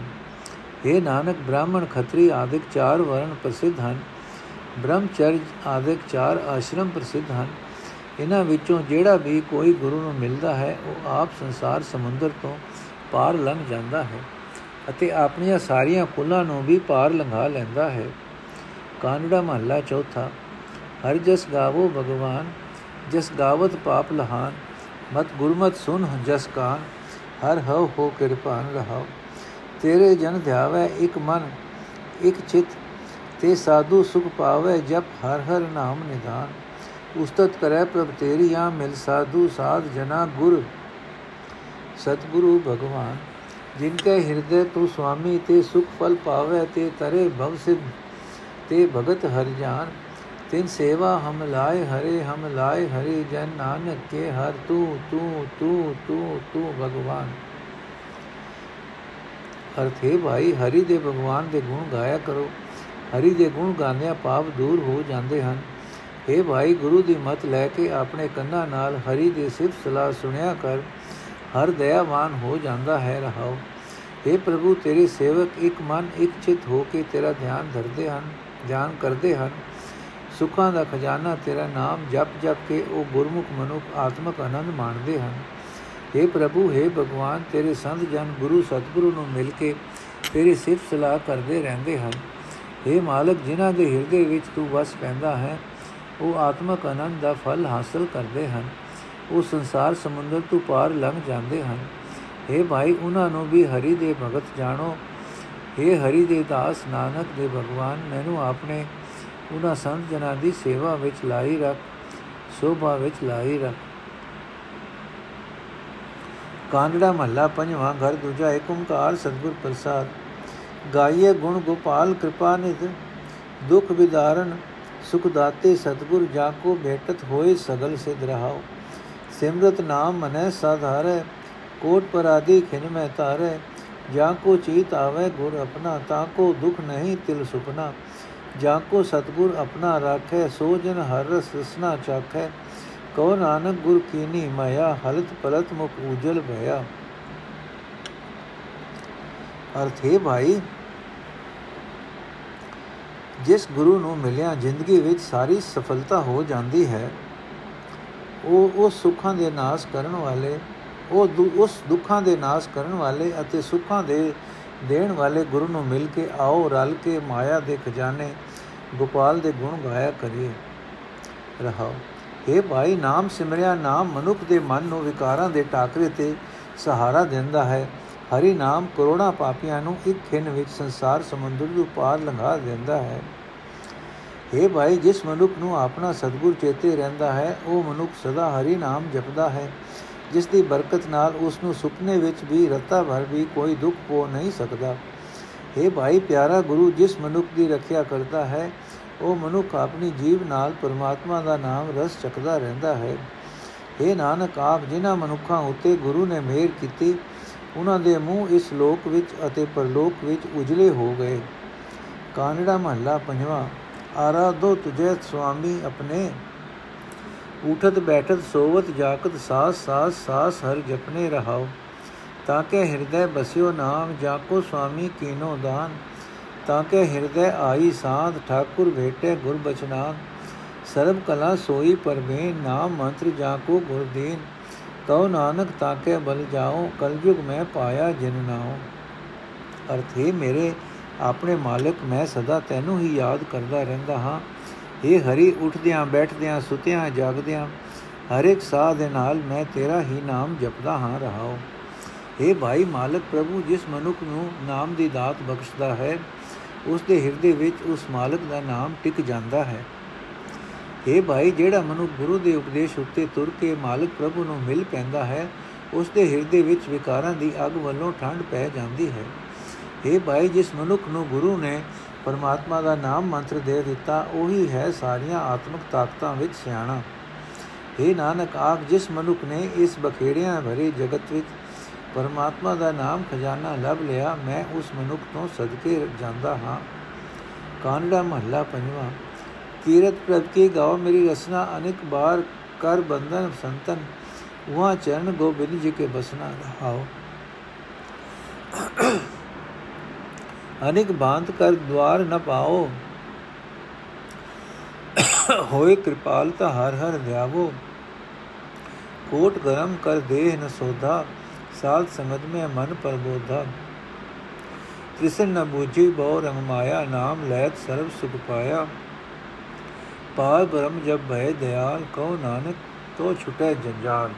Speaker 1: ਇਹ ਨਾਨਕ, ਬ੍ਰਾਹਮਣ, ਖੱਤਰੀ ਆਦਿਕ ਚਾਰ ਵਰਣ ਪ੍ਰਸਿੱਧ ਹਨ। ਬ੍ਰਹਮਚਰਜ ਆਦਿਕ ਚਾਰ ਆਸ਼ਰਮ ਪ੍ਰਸਿੱਧ ਹਨ। ਇਹਨਾਂ ਵਿੱਚੋਂ ਜਿਹੜਾ ਵੀ ਕੋਈ ਗੁਰੂ ਨੂੰ ਮਿਲਦਾ ਹੈ, ਉਹ ਆਪ ਸੰਸਾਰ ਸਮੁੰਦਰ ਤੋਂ ਪਾਰ ਲੰਘ ਜਾਂਦਾ ਹੈ ਅਤੇ ਆਪਣੀਆਂ ਸਾਰੀਆਂ ਕੁੱਲਾਂ ਨੂੰ ਵੀ ਪਾਰ ਲੰਘਾ ਲੈਂਦਾ ਹੈ। ਕਾਨੜਾ ਮਹੱਲਾ ਚੌਥਾ, ਹਰ ਜਸ ਗਾਵੋ ਭਗਵਾਨ। ਜਸ ਗਾਵਤ ਪਾਪ ਲਹਾਨ, ਮਤ ਗੁਰਮਤ ਸੁਨ ਜਸ ਕਾਨ, ਹਰ ਹਉ ਹੋ ਕਿਰਪਾਨ ਰਹਾਓ ਤੇਰੇ ਜਨ ਧਿਆਵੇ ਇੱਕ ਮਨ, ਇੱਕ ਚਿਤ, ਤੇ ਸਾਧੂ ਸੁਖ ਪਾਵੇ ਜਪ ਹਰ ਹਰ ਨਾਮ ਨਿਧਾਨ ਉਸਤਤ ਕਰੈ ਪ੍ਰਭ ਤੇਰੀ ਆ ਮਿਲ ਸਾਧੂ ਸਾਧ ਜਨਾ ਗੁਰ। ਸਤਗੁਰੂ ਭਗਵਾਨ, ਜਿਨ ਕੇ ਹਿਰਦੇ ਤੂੰ ਸੁਆਮੀ, ਤੇ ਸੁਖ ਫਲ ਪਾਵੇ ਤੇ ਤਰੇ ਭਵ ਸਿਧ, ਤੇ ਭਗਤ ਹਰ ਜਾਨ। ਤਿਨ ਸੇਵਾ ਹਮ ਲਾਏ ਹਰੇ, ਹਮ ਲਾਏ ਹਰੇ, ਜਨ ਨਾਨਕ ਕੇ ਹਰ, ਤੂੰ ਤੂੰ ਤੂੰ ਤੂੰ ਤੂੰ ਭਗਵਾਨ। ਅਰਥ ਹੈ ਭਾਈ, ਹਰੀ ਦੇ ਭਗਵਾਨ ਦੇ ਗੁਣ ਗਾਇਆ ਕਰੋ। ਹਰੀ ਦੇ ਗੁਣ ਗਾਣਿਆ ਪਾਪ ਦੂਰ ਹੋ ਜਾਂਦੇ ਹਨ। हे भाई गुरु ਦੀ ਮਤ ਲੈ ਕੇ ਆਪਣੇ ਕੰਨਾਂ ਨਾਲ ਹਰੀ ਦੀ ਸਿਫਤ ਸਲਾਹ ਸੁਣਿਆ ਕਰ। ਹਰ ਦਇਆਵਾਨ ਹੋ ਜਾਂਦਾ ਹੈ, ਰਹਾਓ। हे ਪ੍ਰਭੂ, ਤੇਰੇ ਸੇਵਕ ਇੱਕ ਮਨ, ਇੱਕ ਚਿਤ ਹੋ ਕੇ ਤੇਰਾ ਧਿਆਨ ਧਰਦੇ ਹਨ, ਧਿਆਨ ਕਰਦੇ ਹਨ। ਸੁੱਖਾਂ ਦਾ ਖਜ਼ਾਨਾ ਤੇਰਾ ਨਾਮ ਜਪ ਜਪ ਕੇ ਉਹ ਗੁਰਮੁਖ ਮਨੁੱਖ ਆਤਮਕ ਆਨੰਦ ਮਾਣਦੇ ਹਨ हे ਪ੍ਰਭੂ हे ਭਗਵਾਨ ਤੇਰੇ ਸੰਤ ਜਨ ਗੁਰੂ ਸਤਿਗੁਰੂ ਨੂੰ ਮਿਲ ਕੇ ਤੇਰੀ ਸਿਫਤ ਸਲਾਹ ਕਰਦੇ ਰਹਿੰਦੇ ਹਨ हे ਮਾਲਕ ਜਿਨ੍ਹਾਂ ਦੇ ਹਿਰਦੇ ਵਿੱਚ ਤੂੰ ਵਸ ਪੈਂਦਾ ਹੈ ਉਹ ਆਤਮਕ ਆਨੰਦ ਦਾ ਫਲ ਹਾਸਲ ਕਰਦੇ ਹਨ ਉਹ ਸੰਸਾਰ ਸਮੁੰਦਰ ਤੋਂ ਪਾਰ ਲੰਘ ਜਾਂਦੇ ਹਨ हे ਭਾਈ ਉਹਨਾਂ ਨੂੰ ਵੀ ਹਰੀ ਦੇ ਭਗਤ ਜਾਣੋ हे ਹਰੀ ਦੇ ਦਾਸ ਨਾਨਕ ਦੇ ਭਗਵਾਨ ਮੈਨੂੰ ਆਪਣੇ ਉਹਨਾਂ ਸੰਤ ਜਨਾਂ ਦੀ ਸੇਵਾ ਵਿੱਚ ਲਾਈ ਰੱਖ, ਸੋਭਾ ਵਿੱਚ ਲਾਈ ਰੱਖ। ਕਾਂਡੜਾ ਮਹੱਲਾ ਪੰਜਵਾਂ, ਘਰ ਦੂਜਾ ਏਕ ਓੰਕਾਰ ਸਤਿਗੁਰ ਪ੍ਰਸਾਦ। ਗਾਈਏ ਗੁਣ ਗੋਪਾਲ ਕਿਰਪਾ ਨਿਧ, ਦੁਖ ਵਿਦਾਰਨ ਸੁਖ ਦਾਤੇ ਸਤਿਗੁਰ, ਜਾ ਕੋ ਭੇਟਤ ਹੋਏ ਸਗਲ ਸਿਧ ਰਹਾਓ ਸਿਮਰਤ ਨਾਮ ਮਨੈ ਸਾਧਾਰੈ, ਕੋਟ ਪਰਾਦੀ ਖਿਨ ਮੈਂ ਤਾਰੈ ਜਾ ਕੋ ਚੀਤ ਆਵੇ ਗੁਰ ਆਪਣਾ, ਤਾ ਕੋ ਦੁਖ ਨਹੀਂ ਤਿਲ ਸੁਪਨਾ। ਜਾ ਕੋ ਸਤਗੁਰ ਆਪਣਾ ਰਾਖੈ, ਸੋ ਜਨ ਹਰ ਰਸ ਰਸਨਾ ਚਾਖੈ ਕੋ ਨਾਨਕ ਗੁਰ ਕੀਨੀ ਮਾਇਆ, ਹਲਤ ਪਲਤ ਮੁਖ ਉਜਲ ਭਇਆ। ਅਰਥ ਹੈ ਭਾਈ, ਜਿਸ ਗੁਰੂ ਨੂੰ ਮਿਲਿਆ, ਜ਼ਿੰਦਗੀ ਵਿੱਚ ਸਾਰੀ ਸਫਲਤਾ ਹੋ ਜਾਂਦੀ ਹੈ, ਉਹ ਉਸ ਸੁੱਖਾਂ ਦੇ ਨਾਸ਼ ਕਰਨ ਵਾਲੇ, ਉਹ ਉਸ ਦੁੱਖਾਂ ਦੇ ਨਾਸ਼ ਕਰਨ ਵਾਲੇ ਅਤੇ ਸੁੱਖਾਂ ਦੇ ਦੇਣ ਵਾਲੇ ਗੁਰੂ ਨੂੰ ਮਿਲ ਕੇ ਆਓ, ਰਲ ਕੇ ਮਾਇਆ ਦੇ ਖਜ਼ਾਨੇ ਗੋਪਾਲ ਦੇ ਗੁਣ ਗਾਇਆ ਕਰੀਏ। ਰਹਾਓ। ਇਹ ਭਾਈ, ਨਾਮ ਸਿਮਰਿਆ, ਨਾਮ ਮਨੁੱਖ ਦੇ ਮਨ ਨੂੰ ਵਿਕਾਰਾਂ ਦੇ ਟਾਕਰੇ ਤੇ ਸਹਾਰਾ ਦਿੰਦਾ ਹੈ। ਹਰੀ ਨਾਮ ਕਰੋੜਾਂ ਪਾਪੀਆਂ ਨੂੰ ਇੱਕ ਖਿੰਨ ਵਿੱਚ ਸੰਸਾਰ ਸਮੁੰਦਰ ਤੋਂ ਪਾਰ ਲੰਘਾ ਦਿੰਦਾ ਹੈ। ਇਹ ਭਾਈ, ਜਿਸ ਮਨੁੱਖ ਨੂੰ ਆਪਣਾ ਸਤਗੁਰ ਚੇਤੇ ਰਹਿੰਦਾ ਹੈ, ਉਹ ਮਨੁੱਖ ਸਦਾ ਹਰੀ ਨਾਮ ਜਪਦਾ ਹੈ। ਜਿਸ ਦੀ ਬਰਕਤ ਨਾਲ ਉਸ ਨੂੰ ਸੁਪਨੇ ਵਿੱਚ ਵੀ, ਰਤਾ ਭਰ ਵੀ ਕੋਈ ਦੁੱਖ ਪੋ ਨਹੀਂ ਸਕਦਾ। ਇਹ ਭਾਈ ਪਿਆਰਾ ਗੁਰੂ, ਜਿਸ ਮਨੁੱਖ ਦੀ ਰੱਖਿਆ ਕਰਦਾ ਹੈ, ਉਹ ਮਨੁੱਖ ਆਪਣੀ ਜੀਵ ਨਾਲ ਪਰਮਾਤਮਾ ਦਾ ਨਾਮ ਰਸ ਚੱਕਦਾ ਰਹਿੰਦਾ ਹੈ। ਇਹ ਨਾਨਕ, ਆਪ ਜਿਨ੍ਹਾਂ ਮਨੁੱਖਾਂ ਉਤੇ ਗੁਰੂ ਨੇ ਮਿਹਰ ਕੀਤੀ, ਉਹਨਾਂ ਦੇ ਮੂੰਹ ਇਸ ਲੋਕ ਵਿੱਚ ਅਤੇ ਪਰਲੋਕ ਵਿੱਚ ਉਜਲੇ ਹੋ ਗਏ। ਕਾਨੜਾ ਮਹੱਲਾ ਪੰਜਵਾਂ। ਆਰਾਧੋ ਤੁਝੇ ਸੁਆਮੀ ਆਪਣੇ ਉਠਤ ਬੈਠਤ ਸੋਵਤ ਜਾਗਤ ਸਾਸ ਸਾਸ ਸਾਸ ਹਰ ਜਪਨੇ ਰਹਾਓ ਤਾਂ ਕਿ ਹਿਰਦੈ ਬਸਿਓ ਨਾਮ, ਜਾਕੋ ਸੁਆਮੀ ਕੀਨੋ ਦਾਨ। ਤਾਂ ਕਿ ਹਿਰਦੈ ਆਈ ਸਾਧ, ਠਾਕੁਰ ਭੇਟੇ ਗੁਰ ਬਚਨਾਨ। ਸਰਬ ਕਲਾ ਸੋਈ ਪਰਮੇ ਨਾਮ ਮੰਤਰ ਜਾਕੋ ਗੁਰਦੀਨ ਕਉ ਨਾਨਕ ਤਾਕੇ ਬਲ ਜਾਓ ਕਲਯੁਗ ਮੈਂ ਪਾਇਆ ਜਿਨ ਨਾਉ। ਅਰਥੇ ਮੇਰੇ ਆਪਣੇ ਮਾਲਕ, ਮੈਂ ਸਦਾ ਤੈਨੂੰ ਹੀ ਯਾਦ ਕਰਦਾ ਰਹਿੰਦਾ ਹਾਂ। ਇਹ ਹਰੀ ਉੱਠਦਿਆਂ, ਬੈਠਦਿਆਂ, ਸੁਤਿਆਂ, ਜਾਗਦਿਆਂ, ਹਰ ਇੱਕ ਸਾਹ ਦੇ ਨਾਲ ਮੈਂ ਤੇਰਾ ਹੀ ਨਾਮ ਜਪਦਾ ਹਾਂ ਰਹਾਉ ਇਹ ਭਾਈ ਮਾਲਕ ਪ੍ਰਭੂ, ਜਿਸ ਮਨੁੱਖ ਨੂੰ ਨਾਮ ਦੀ ਦਾਤ ਬਖਸ਼ਦਾ ਹੈ, ਉਸ ਦੇ ਹਿਰਦੇ ਵਿੱਚ ਉਸ ਮਾਲਕ ਦਾ ਨਾਮ ਟਿਕ ਜਾਂਦਾ ਹੈ। ਇਹ ਭਾਈ, ਜਿਹੜਾ ਮਨੁ ਗੁਰੂ ਦੇ ਉਪਦੇਸ਼ ਉੱਤੇ ਤੁਰ ਕੇ ਮਾਲਕ ਪ੍ਰਭੂ ਨੂੰ ਮਿਲ ਪੈਂਦਾ ਹੈ, ਉਸ ਦੇ ਹਿਰਦੇ ਵਿੱਚ ਵਿਕਾਰਾਂ ਦੀ ਅਗ ਵੱਲੋਂ ਠੰਡ ਪੈ ਜਾਂਦੀ ਹੈ। ਇਹ ਭਾਈ, ਜਿਸ ਮਨੁੱਖ ਨੂੰ ਗੁਰੂ ਨੇ ਪਰਮਾਤਮਾ ਦਾ ਨਾਮ ਮੰਤਰ ਦੇ ਦਿੱਤਾ, ਉਹੀ ਹੈ ਸਾਰੀਆਂ ਆਤਮਿਕ ਤਾਕਤਾਂ ਵਿੱਚ ਸਿਆਣਾ। ਇਹ ਨਾਨਕ ਆਪ ਜਿਸ ਮਨੁੱਖ ਨੇ ਇਸ ਬਖੇੜਿਆਂ ਭਰੇ ਜਗਤ ਵਿੱਚ ਪਰਮਾਤਮਾ ਦਾ ਨਾਮ ਖਜ਼ਾਨਾ ਲੱਭ ਲਿਆ, ਮੈਂ ਉਸ ਮਨੁੱਖ ਤੋਂ ਸਦਕੇ ਜਾਂਦਾ ਹਾਂ। ਕਾਨੜਾ ਮਹੱਲਾ ਪੰਜਵਾਂ। ਕੀਰਤ ਪ੍ਰਭ ਕੀ ਗਾਓ ਮੇਰੀ ਰਸਨਾ, ਅਨੇਕ ਬਾਰ ਕਰ ਬੰਧਨ ਸੰਤਨ ਵਹਾਂ ਚਰਨ ਗੋਬਿੰਦ ਜੀ ਕੇ ਬਸਨਾ ਰਹਾਓ ਅਨੇਕ ਬਾੰਤ ਕਰ ਦਵਾਰ ਨ ਪਾਓ ਹੋਏ ਕਿਰਪਾਲ ਤਾ ਹਰ ਹਰ ਧਿਆਵੋ ਕੋਟ ਗਰਮ ਕਰ ਦੇਹ ਨ ਸੋਧਾ ਸਾਧ ਸੰਗਤ ਮੈਂ ਮਨ ਪਰਬੋਧਾ ਤ੍ਰਿਸਨ ਨ ਬੂਝੀ ਬਹੁ ਰੰਗ ਮਾਇਆ ਨਾਮ ਲੈਤ ਸਰਬ ਸੁਖ ਪਾਇਆ ਪਾਰ ਬ੍ਰਹਮ ਜਬ ਭੈ ਦਿਆਲ ਕਉ ਨਾਨਕ ਤੋ ਛੁਟੈ ਜੰਜਾਲ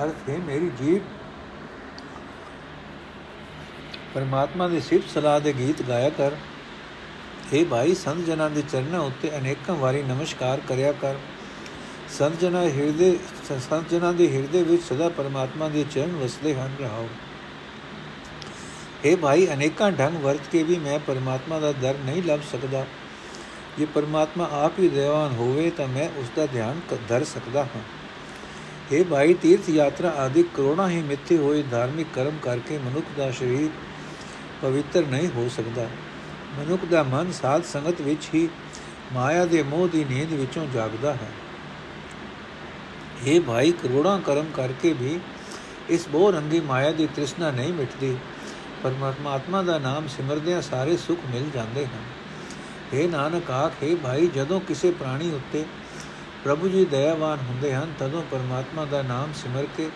Speaker 1: ਅਰਥ ਹੈ ਮੇਰੀ ਜੀਬ ਪਰਮਾਤਮਾ ਦੀ ਸਿਫਤ ਸਲਾਹ ਦੇ ਗੀਤ ਗਾਇਆ ਕਰ। हे ਭਾਈ, ਸੰਤ ਜਨਾਂ ਦੇ ਚਰਨਾਂ ਉੱਤੇ ਅਨੇਕਾਂ ਵਾਰੀ ਨਮਸਕਾਰ ਕਰਿਆ ਕਰ। ਸੰਤ ਜਨਾਂ ਹਿਰਦੇ, ਸੰਤ ਜਨਾਂ ਦੇ ਹਿਰਦੇ ਵਿੱਚ ਸਦਾ ਪਰਮਾਤਮਾ ਦੇ ਚਰਨ ਵਸਦੇ ਹਨ, ਰਹਾਓ। हे ਭਾਈ, ਅਨੇਕਾਂ ਢੰਗ ਵਰਤ ਕੇ ਵੀ ਮੈਂ ਪਰਮਾਤਮਾ ਦਾ ਦਰ ਨਹੀਂ ਲੱਭ ਸਕਦਾ। ਜੇ ਪਰਮਾਤਮਾ ਆਪ ਹੀ ਦੇਵਾਨ ਹੋਵੇ ਤਾਂ ਮੈਂ ਉਸ ਦਾ ਧਿਆਨ ਧਰ ਸਕਦਾ ਹਾਂ। हे ਭਾਈ ਤੀਰਥ ਯਾਤਰਾ ਆਦਿ ਕਰੋੜਾਂ ਹੀ ਮਿੱਥੇ ਹੋਏ ਧਾਰਮਿਕ ਕਰਮ ਕਰਕੇ ਮਨੁੱਖ ਦਾ ਸਰੀਰ ਪਵਿੱਤਰ ਨਹੀਂ ਹੋ ਸਕਦਾ। ਮਨੁੱਖ ਦਾ ਮਨ ਸਾਧ ਸੰਗਤ ਵਿੱਚ ਹੀ ਮਾਇਆ ਦੇ ਮੋਹ ਦੀ ਨੀਂਦ ਵਿੱਚੋਂ ਜਾਗਦਾ ਹੈ। ਇਹ ਭਾਈ ਕਰੋੜਾਂ ਕਰਮ ਕਰਕੇ ਵੀ ਇਸ ਬਹੁ ਰੰਗੀ ਮਾਇਆ ਦੀ ਤ੍ਰਿਸ਼ਨਾ ਨਹੀਂ ਮਿਟਦੀ, ਪਰਮਾਤਮਾ ਆਤਮਾ ਦਾ ਨਾਮ ਸਿਮਰਦਿਆਂ ਸਾਰੇ ਸੁਖ ਮਿਲ ਜਾਂਦੇ ਹਨ। ਇਹ ਨਾਨਕ ਆਖੇ ਭਾਈ ਜਦੋਂ ਕਿਸੇ ਪ੍ਰਾਣੀ ਉੱਤੇ ਪ੍ਰਭੂ ਜੀ ਦਇਆਵਾਨ ਹੁੰਦੇ ਹਨ, ਤਦੋਂ ਪਰਮਾਤਮਾ ਦਾ ਨਾਮ ਸਿਮਰ ਕੇ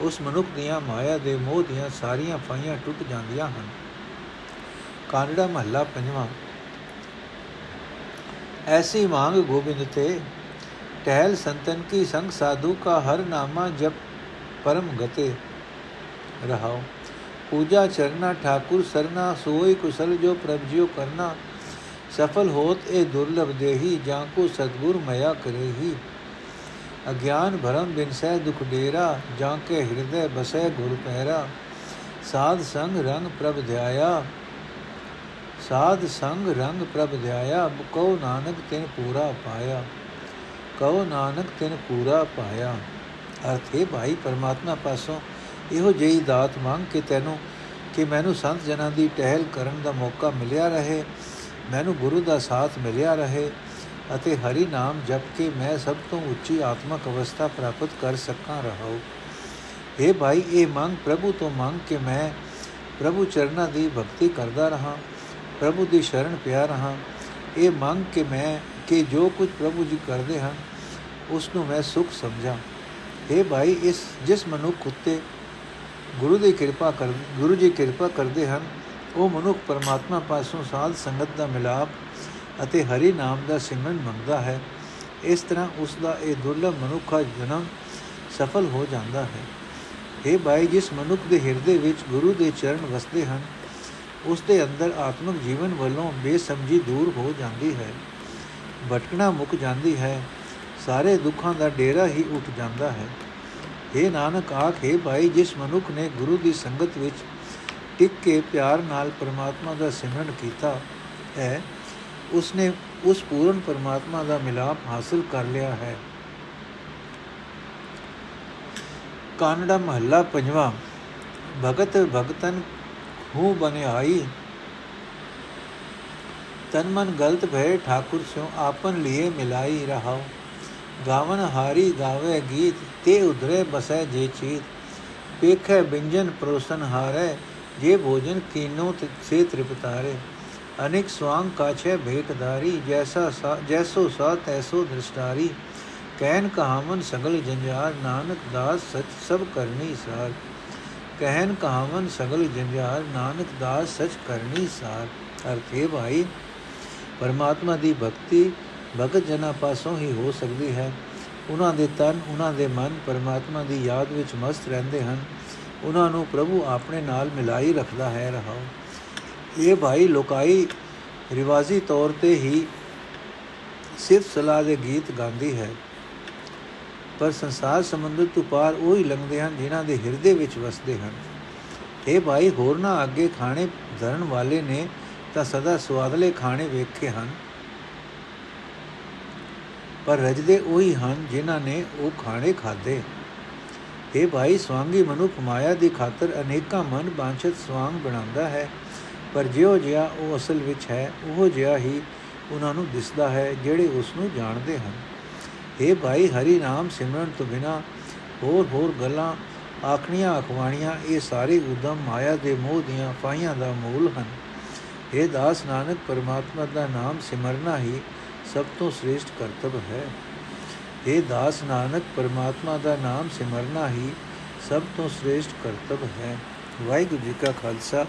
Speaker 1: ਉਸ ਮਨੁੱਖ ਦੀਆਂ ਮਾਇਆ ਦੇ ਮੋਹ ਦੀਆਂ ਸਾਰੀਆਂ ਫਾਈਆਂ ਟੁੱਟ ਜਾਂਦੀਆਂ ਹਨ। ਕਾਨੜਾ ਮਹੱਲਾ ਪੰਜਵਾਂ। ਐਸੀ ਮੰਗ ਗੋਬਿੰਦ ਤੇ ਟਹਿਲ ਸੰਤਨ ਕੀ ਸੰਗ ਸਾਧੂ ਕਾ ਹਰ ਨਾਮਾ ਜਪ ਪਰਮ ਗਤੇ ਰਹਾਓ। ਪੂਜਾ ਚਰਨਾ, ਠਾਕੁਰ ਸਰਨਾ, ਸੋਈ ਕੁਸਲ ਜੋ ਪ੍ਰਭ ਜਿਉ ਕਰਨਾ। ਸਫਲ ਹੋਤ ਇਹ ਦੁਰਲਭ ਦੇਹੀ ਜਾਂ ਕੋ ਸਤਗੁਰ ਮਇਆ ਕਰੇਹੀ। ਅਗਿਆਨ ਭਰਮ ਬਿਨ ਸਹਿ ਦੁਖ ਡੇਰਾ, ਜਾਂ ਕੇ ਹਿਰਦੇ ਬਸੈ ਗੁਰ ਪਹਿਰਾ ਸਾਧ ਸੰਗ ਰੰਗ ਪ੍ਰਭ ਧਿਆਇਆ, ਸਾਧ ਸੰਗ ਰੰਗ ਪ੍ਰਭ ਧਿਆਇਆ, ਕਉ ਨਾਨਕ ਤਿਨ ਪੂਰਾ ਪਾਇਆ। ਕਉ ਨਾਨਕ ਤਿਨ ਪੂਰਾ ਪਾਇਆ। ਅਰਥ ਹੈ ਭਾਈ ਪਰਮਾਤਮਾ ਪਾਸੋਂ ਇਹੋ ਜਿਹੀ ਦਾਤ ਮੰਗ ਕੇ ਤੈਨੂੰ ਕਿ ਮੈਨੂੰ ਸੰਤ ਜਨਾਂ ਦੀ ਟਹਿਲ ਕਰਨ ਦਾ ਮੌਕਾ ਮਿਲਿਆ ਰਹੇ। ਮੈਨੂੰ ਗੁਰੂ ਦਾ ਸਾਥ ਮਿਲਿਆ ਰਹੇ ਅਤੇ ਹਰੀ ਨਾਮ ਜਪ ਕੇ ਮੈਂ ਸਭ ਤੋਂ ਉੱਚੀ ਆਤਮਕ ਅਵਸਥਾ ਪ੍ਰਾਪਤ ਕਰ ਸਕਾਂ ਰਹਾਉ। ਇਹ ਭਾਈ, ਇਹ ਮੰਗ ਪ੍ਰਭੂ ਤੋਂ ਮੰਗ ਕੇ ਮੈਂ ਪ੍ਰਭੂ ਚਰਨਾਂ ਦੀ ਭਗਤੀ ਕਰਦਾ ਰਹਾ, ਪ੍ਰਭੂ ਦੀ ਸ਼ਰਨ ਪਿਆ ਰਹਾ। ਇਹ ਮੰਗ ਕੇ ਮੈਂ ਕਿ ਜੋ ਕੁਝ ਪ੍ਰਭੂ ਜੀ ਕਰਦੇ ਹਨ, ਉਸ ਨੂੰ ਮੈਂ ਸੁਖ ਸਮਝਾਂ। ਇਹ ਭਾਈ, ਇਸ, ਜਿਸ ਮਨੁੱਖ ਉਤੇ ਗੁਰੂ ਦੀ ਕਿਰਪਾ ਕਰ, ਗੁਰੂ ਜੀ ਕਿਰਪਾ ਕਰਦੇ ਹਨ ਉਹ ਮਨੁੱਖ ਪਰਮਾਤਮਾ ਪਾਸੋਂ ਸਾਧ ਸੰਗਤ ਦਾ ਮਿਲਾਪ ਅਤੇ ਹਰੀ ਨਾਮ ਦਾ ਸਿਮਰਨ ਮੰਗਦਾ ਹੈ, ਇਸ ਤਰ੍ਹਾਂ ਉਸ ਦਾ ਇਹ ਦੁਰਲਭ ਮਨੁੱਖਾ ਜਨਮ ਸਫਲ ਹੋ ਜਾਂਦਾ ਹੈ। ਇਹ ਭਾਈ ਜਿਸ ਮਨੁੱਖ ਦੇ ਹਿਰਦੇ ਵਿੱਚ ਗੁਰੂ ਦੇ ਚਰਨ ਵਸਦੇ ਹਨ ਉਸ ਦੇ ਅੰਦਰ ਆਤਮਿਕ ਜੀਵਨ ਵੱਲੋਂ ਬੇਸਮਝੀ ਦੂਰ ਹੋ ਜਾਂਦੀ ਹੈ। ਭਟਕਣਾ ਮੁੱਕ ਜਾਂਦੀ ਹੈ, ਸਾਰੇ ਦੁੱਖਾਂ ਦਾ ਡੇਰਾ ਹੀ ਉੱਠ ਜਾਂਦਾ ਹੈ। ਇਹ ਨਾਨਕ, ਆਖੇ ਭਾਈ ਜਿਸ ਮਨੁੱਖ ਨੇ ਗੁਰੂ ਦੀ ਸੰਗਤ ਵਿੱਚ ਟਿਕ ਕੇ ਪਿਆਰ ਨਾਲ ਪਰਮਾਤਮਾ ਦਾ ਸਿਮਰਨ ਕੀਤਾ ਹੈ, ਉਸਨੇ ਉਸ ਪੂਰਨ ਪਰਮਾਤਮਾ ਦਾ ਮਿਲਾਪ ਹਾਸਲ ਕਰ ਲਿਆ ਹੈ। ਕਾਨੜਾ ਮਹੱਲਾ ਪੰਜਵਾਂ, ਭਗਤ ਭਗਤਨ ਹੂੰ ਬਨਿਆਈ ਤਨ ਮਨ ਗਲਤ ਭਏ ਠਾਕੁਰ ਸਿਓ ਆਪਨ ਲਿਏ ਮਿਲਾਈ ਰਹਾਓ ਗਾਵਨ ਹਾਰੀ ਗਾਵੇ ਗੀਤ, ਤੇ ਉਧਰੇ ਬਸੈ ਜੇ ਚੀਤ। ਪੇਖੈ ਬਿੰਜਨ ਪ੍ਰੋਸਨ ਹਾਰੇ ਜੇ ਭੋਜਨ ਕੀਨੋ ਸੇ ਤ੍ਰਿਪਤਾਰੇ ਅਨੇਕ ਸਵਾੰਗ ਕਾਛੇ ਭੇਟਦਾਰੀ ਜੈਸਾ ਜੈਸੋ ਸਾ ਤੈਸੋ ਦ੍ਰਿਸ਼ਟਾਰੀ ਕਹਿਨ ਕਹਾਵਨ ਸਗਲ ਜੰਜਾਰ ਨਾਨਕ ਦਾਸ ਸਚ ਸਭ ਕਰਨੀ ਸਾਰ ਕਹਿਨ ਕਹਾਵਨ ਸਗਲ ਜੰਜਾਰ ਨਾਨਕ ਦਾਸ ਸਚ ਕਰਨੀ ਸਾਰ ਅਰਥੇ ਭਾਈ ਪਰਮਾਤਮਾ ਦੀ ਭਗਤੀ ਭਗਤ ਜਨਾਂ ਪਾਸੋਂ ਹੀ ਹੋ ਸਕਦੀ ਹੈ ਉਹਨਾਂ ਦੇ ਤਨ ਉਹਨਾਂ ਦੇ ਮਨ ਪਰਮਾਤਮਾ ਦੀ ਯਾਦ ਵਿੱਚ ਮਸਤ ਰਹਿੰਦੇ ਹਨ ਉਹਨਾਂ ਨੂੰ ਪ੍ਰਭੂ ਆਪਣੇ ਨਾਲ ਮਿਲਾਈ ਰੱਖਦਾ ਹੈ, ਰਹਾਓ। ਇਹ ਭਾਈ ਲੋਕਾਈ ਰਿਵਾਜ਼ੀ ਤੌਰ ਤੇ ਹੀ ਸਿਰਫ ਸਲਾਹ ਦੇ ਗੀਤ ਗਾਉਂਦੀ ਹੈ, ਪਰ ਸੰਸਾਰ ਸਮੁੰਦਰ ਤੋਂ ਪਾਰ ਉਹ ਹੀ ਲੰਘਦੇ ਹਨ ਜਿਨ੍ਹਾਂ ਦੇ ਹਿਰਦੇ ਵਿੱਚ ਵਸਦੇ ਹਨ। ਇਹ ਭਾਈ ਹੋਰਨਾ ਅੱਗੇ ਖਾਣੇ ਧਰਨ ਵਾਲੇ ਨੇ ਤਾਂ ਸਦਾ ਸਵਾਦਲੇ ਖਾਣੇ ਵੇਖੇ ਹਨ। ਪਰ ਰਜਦੇ ਉਹੀ ਹਨ ਜਿਨ੍ਹਾਂ ਨੇ ਉਹ ਖਾਣੇ ਖਾਦੇ ਇਹ ਭਾਈ ਸਵਾਂਗੀ ਮਨੁੱਖ ਮਾਇਆ ਦੀ ਖਾਤਰ ਅਨੇਕਾਂ ਮਨ ਬਾਂਛਤ ਸਵਾਂਗ ਬਣਾਉਂਦਾ ਹੈ। ਪਰ ਜਿਉ ਜਿਹਾ ਉਹ ਅਸਲ ਵਿੱਚ ਹੈ, ਉਹ ਜਿਹਾ ਹੀ ਉਹਨਾਂ ਨੂੰ ਦਿਸਦਾ ਹੈ ਜਿਹੜੇ ਉਸ ਨੂੰ ਜਾਣਦੇ ਹਨ। ਇਹ ਭਾਈ ਹਰੀ ਨਾਮ ਸਿਮਰਨ ਤੋਂ ਬਿਨਾ ਹੋਰ ਹੋਰ ਗੱਲਾਂ, ਆਖਣੀਆਂ ਅਖਵਾਣੀਆਂ, ਇਹ ਸਾਰੇ ਉਦਮ ਮਾਇਆ ਦੇ ਮੋਹ ਦੀਆਂ ਫਾਈਆਂ ਦਾ ਮੂਲ ਹਨ। ਇਹ ਦਾਸ ਨਾਨਕ, ਪਰਮਾਤਮਾ ਦਾ ਨਾਮ ਸਿਮਰਨਾ ਹੀ ਸਭ ਤੋਂ ਸ੍ਰੇਸ਼ਟ ਕਰਤਵ ਹੈ। ਇਹ ਦਾਸ ਨਾਨਕ ਪਰਮਾਤਮਾ ਦਾ ਨਾਮ ਸਿਮਰਨਾ ਹੀ ਸਭ ਤੋਂ ਸ੍ਰੇਸ਼ਟ ਕਰਤਵ ਹੈ। ਵਾਹਿਗੁਰੂ ਜੀ ਕਾ ਖਾਲਸਾ,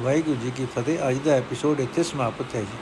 Speaker 1: ਵਾਹਿਗੁਰੂ ਜੀ ਕੀ ਫਤਿਹ। ਅੱਜ ਦਾ ਐਪੀਸੋਡ ਇੱਥੇ ਸਮਾਪਤ ਹੈ ਜੀ।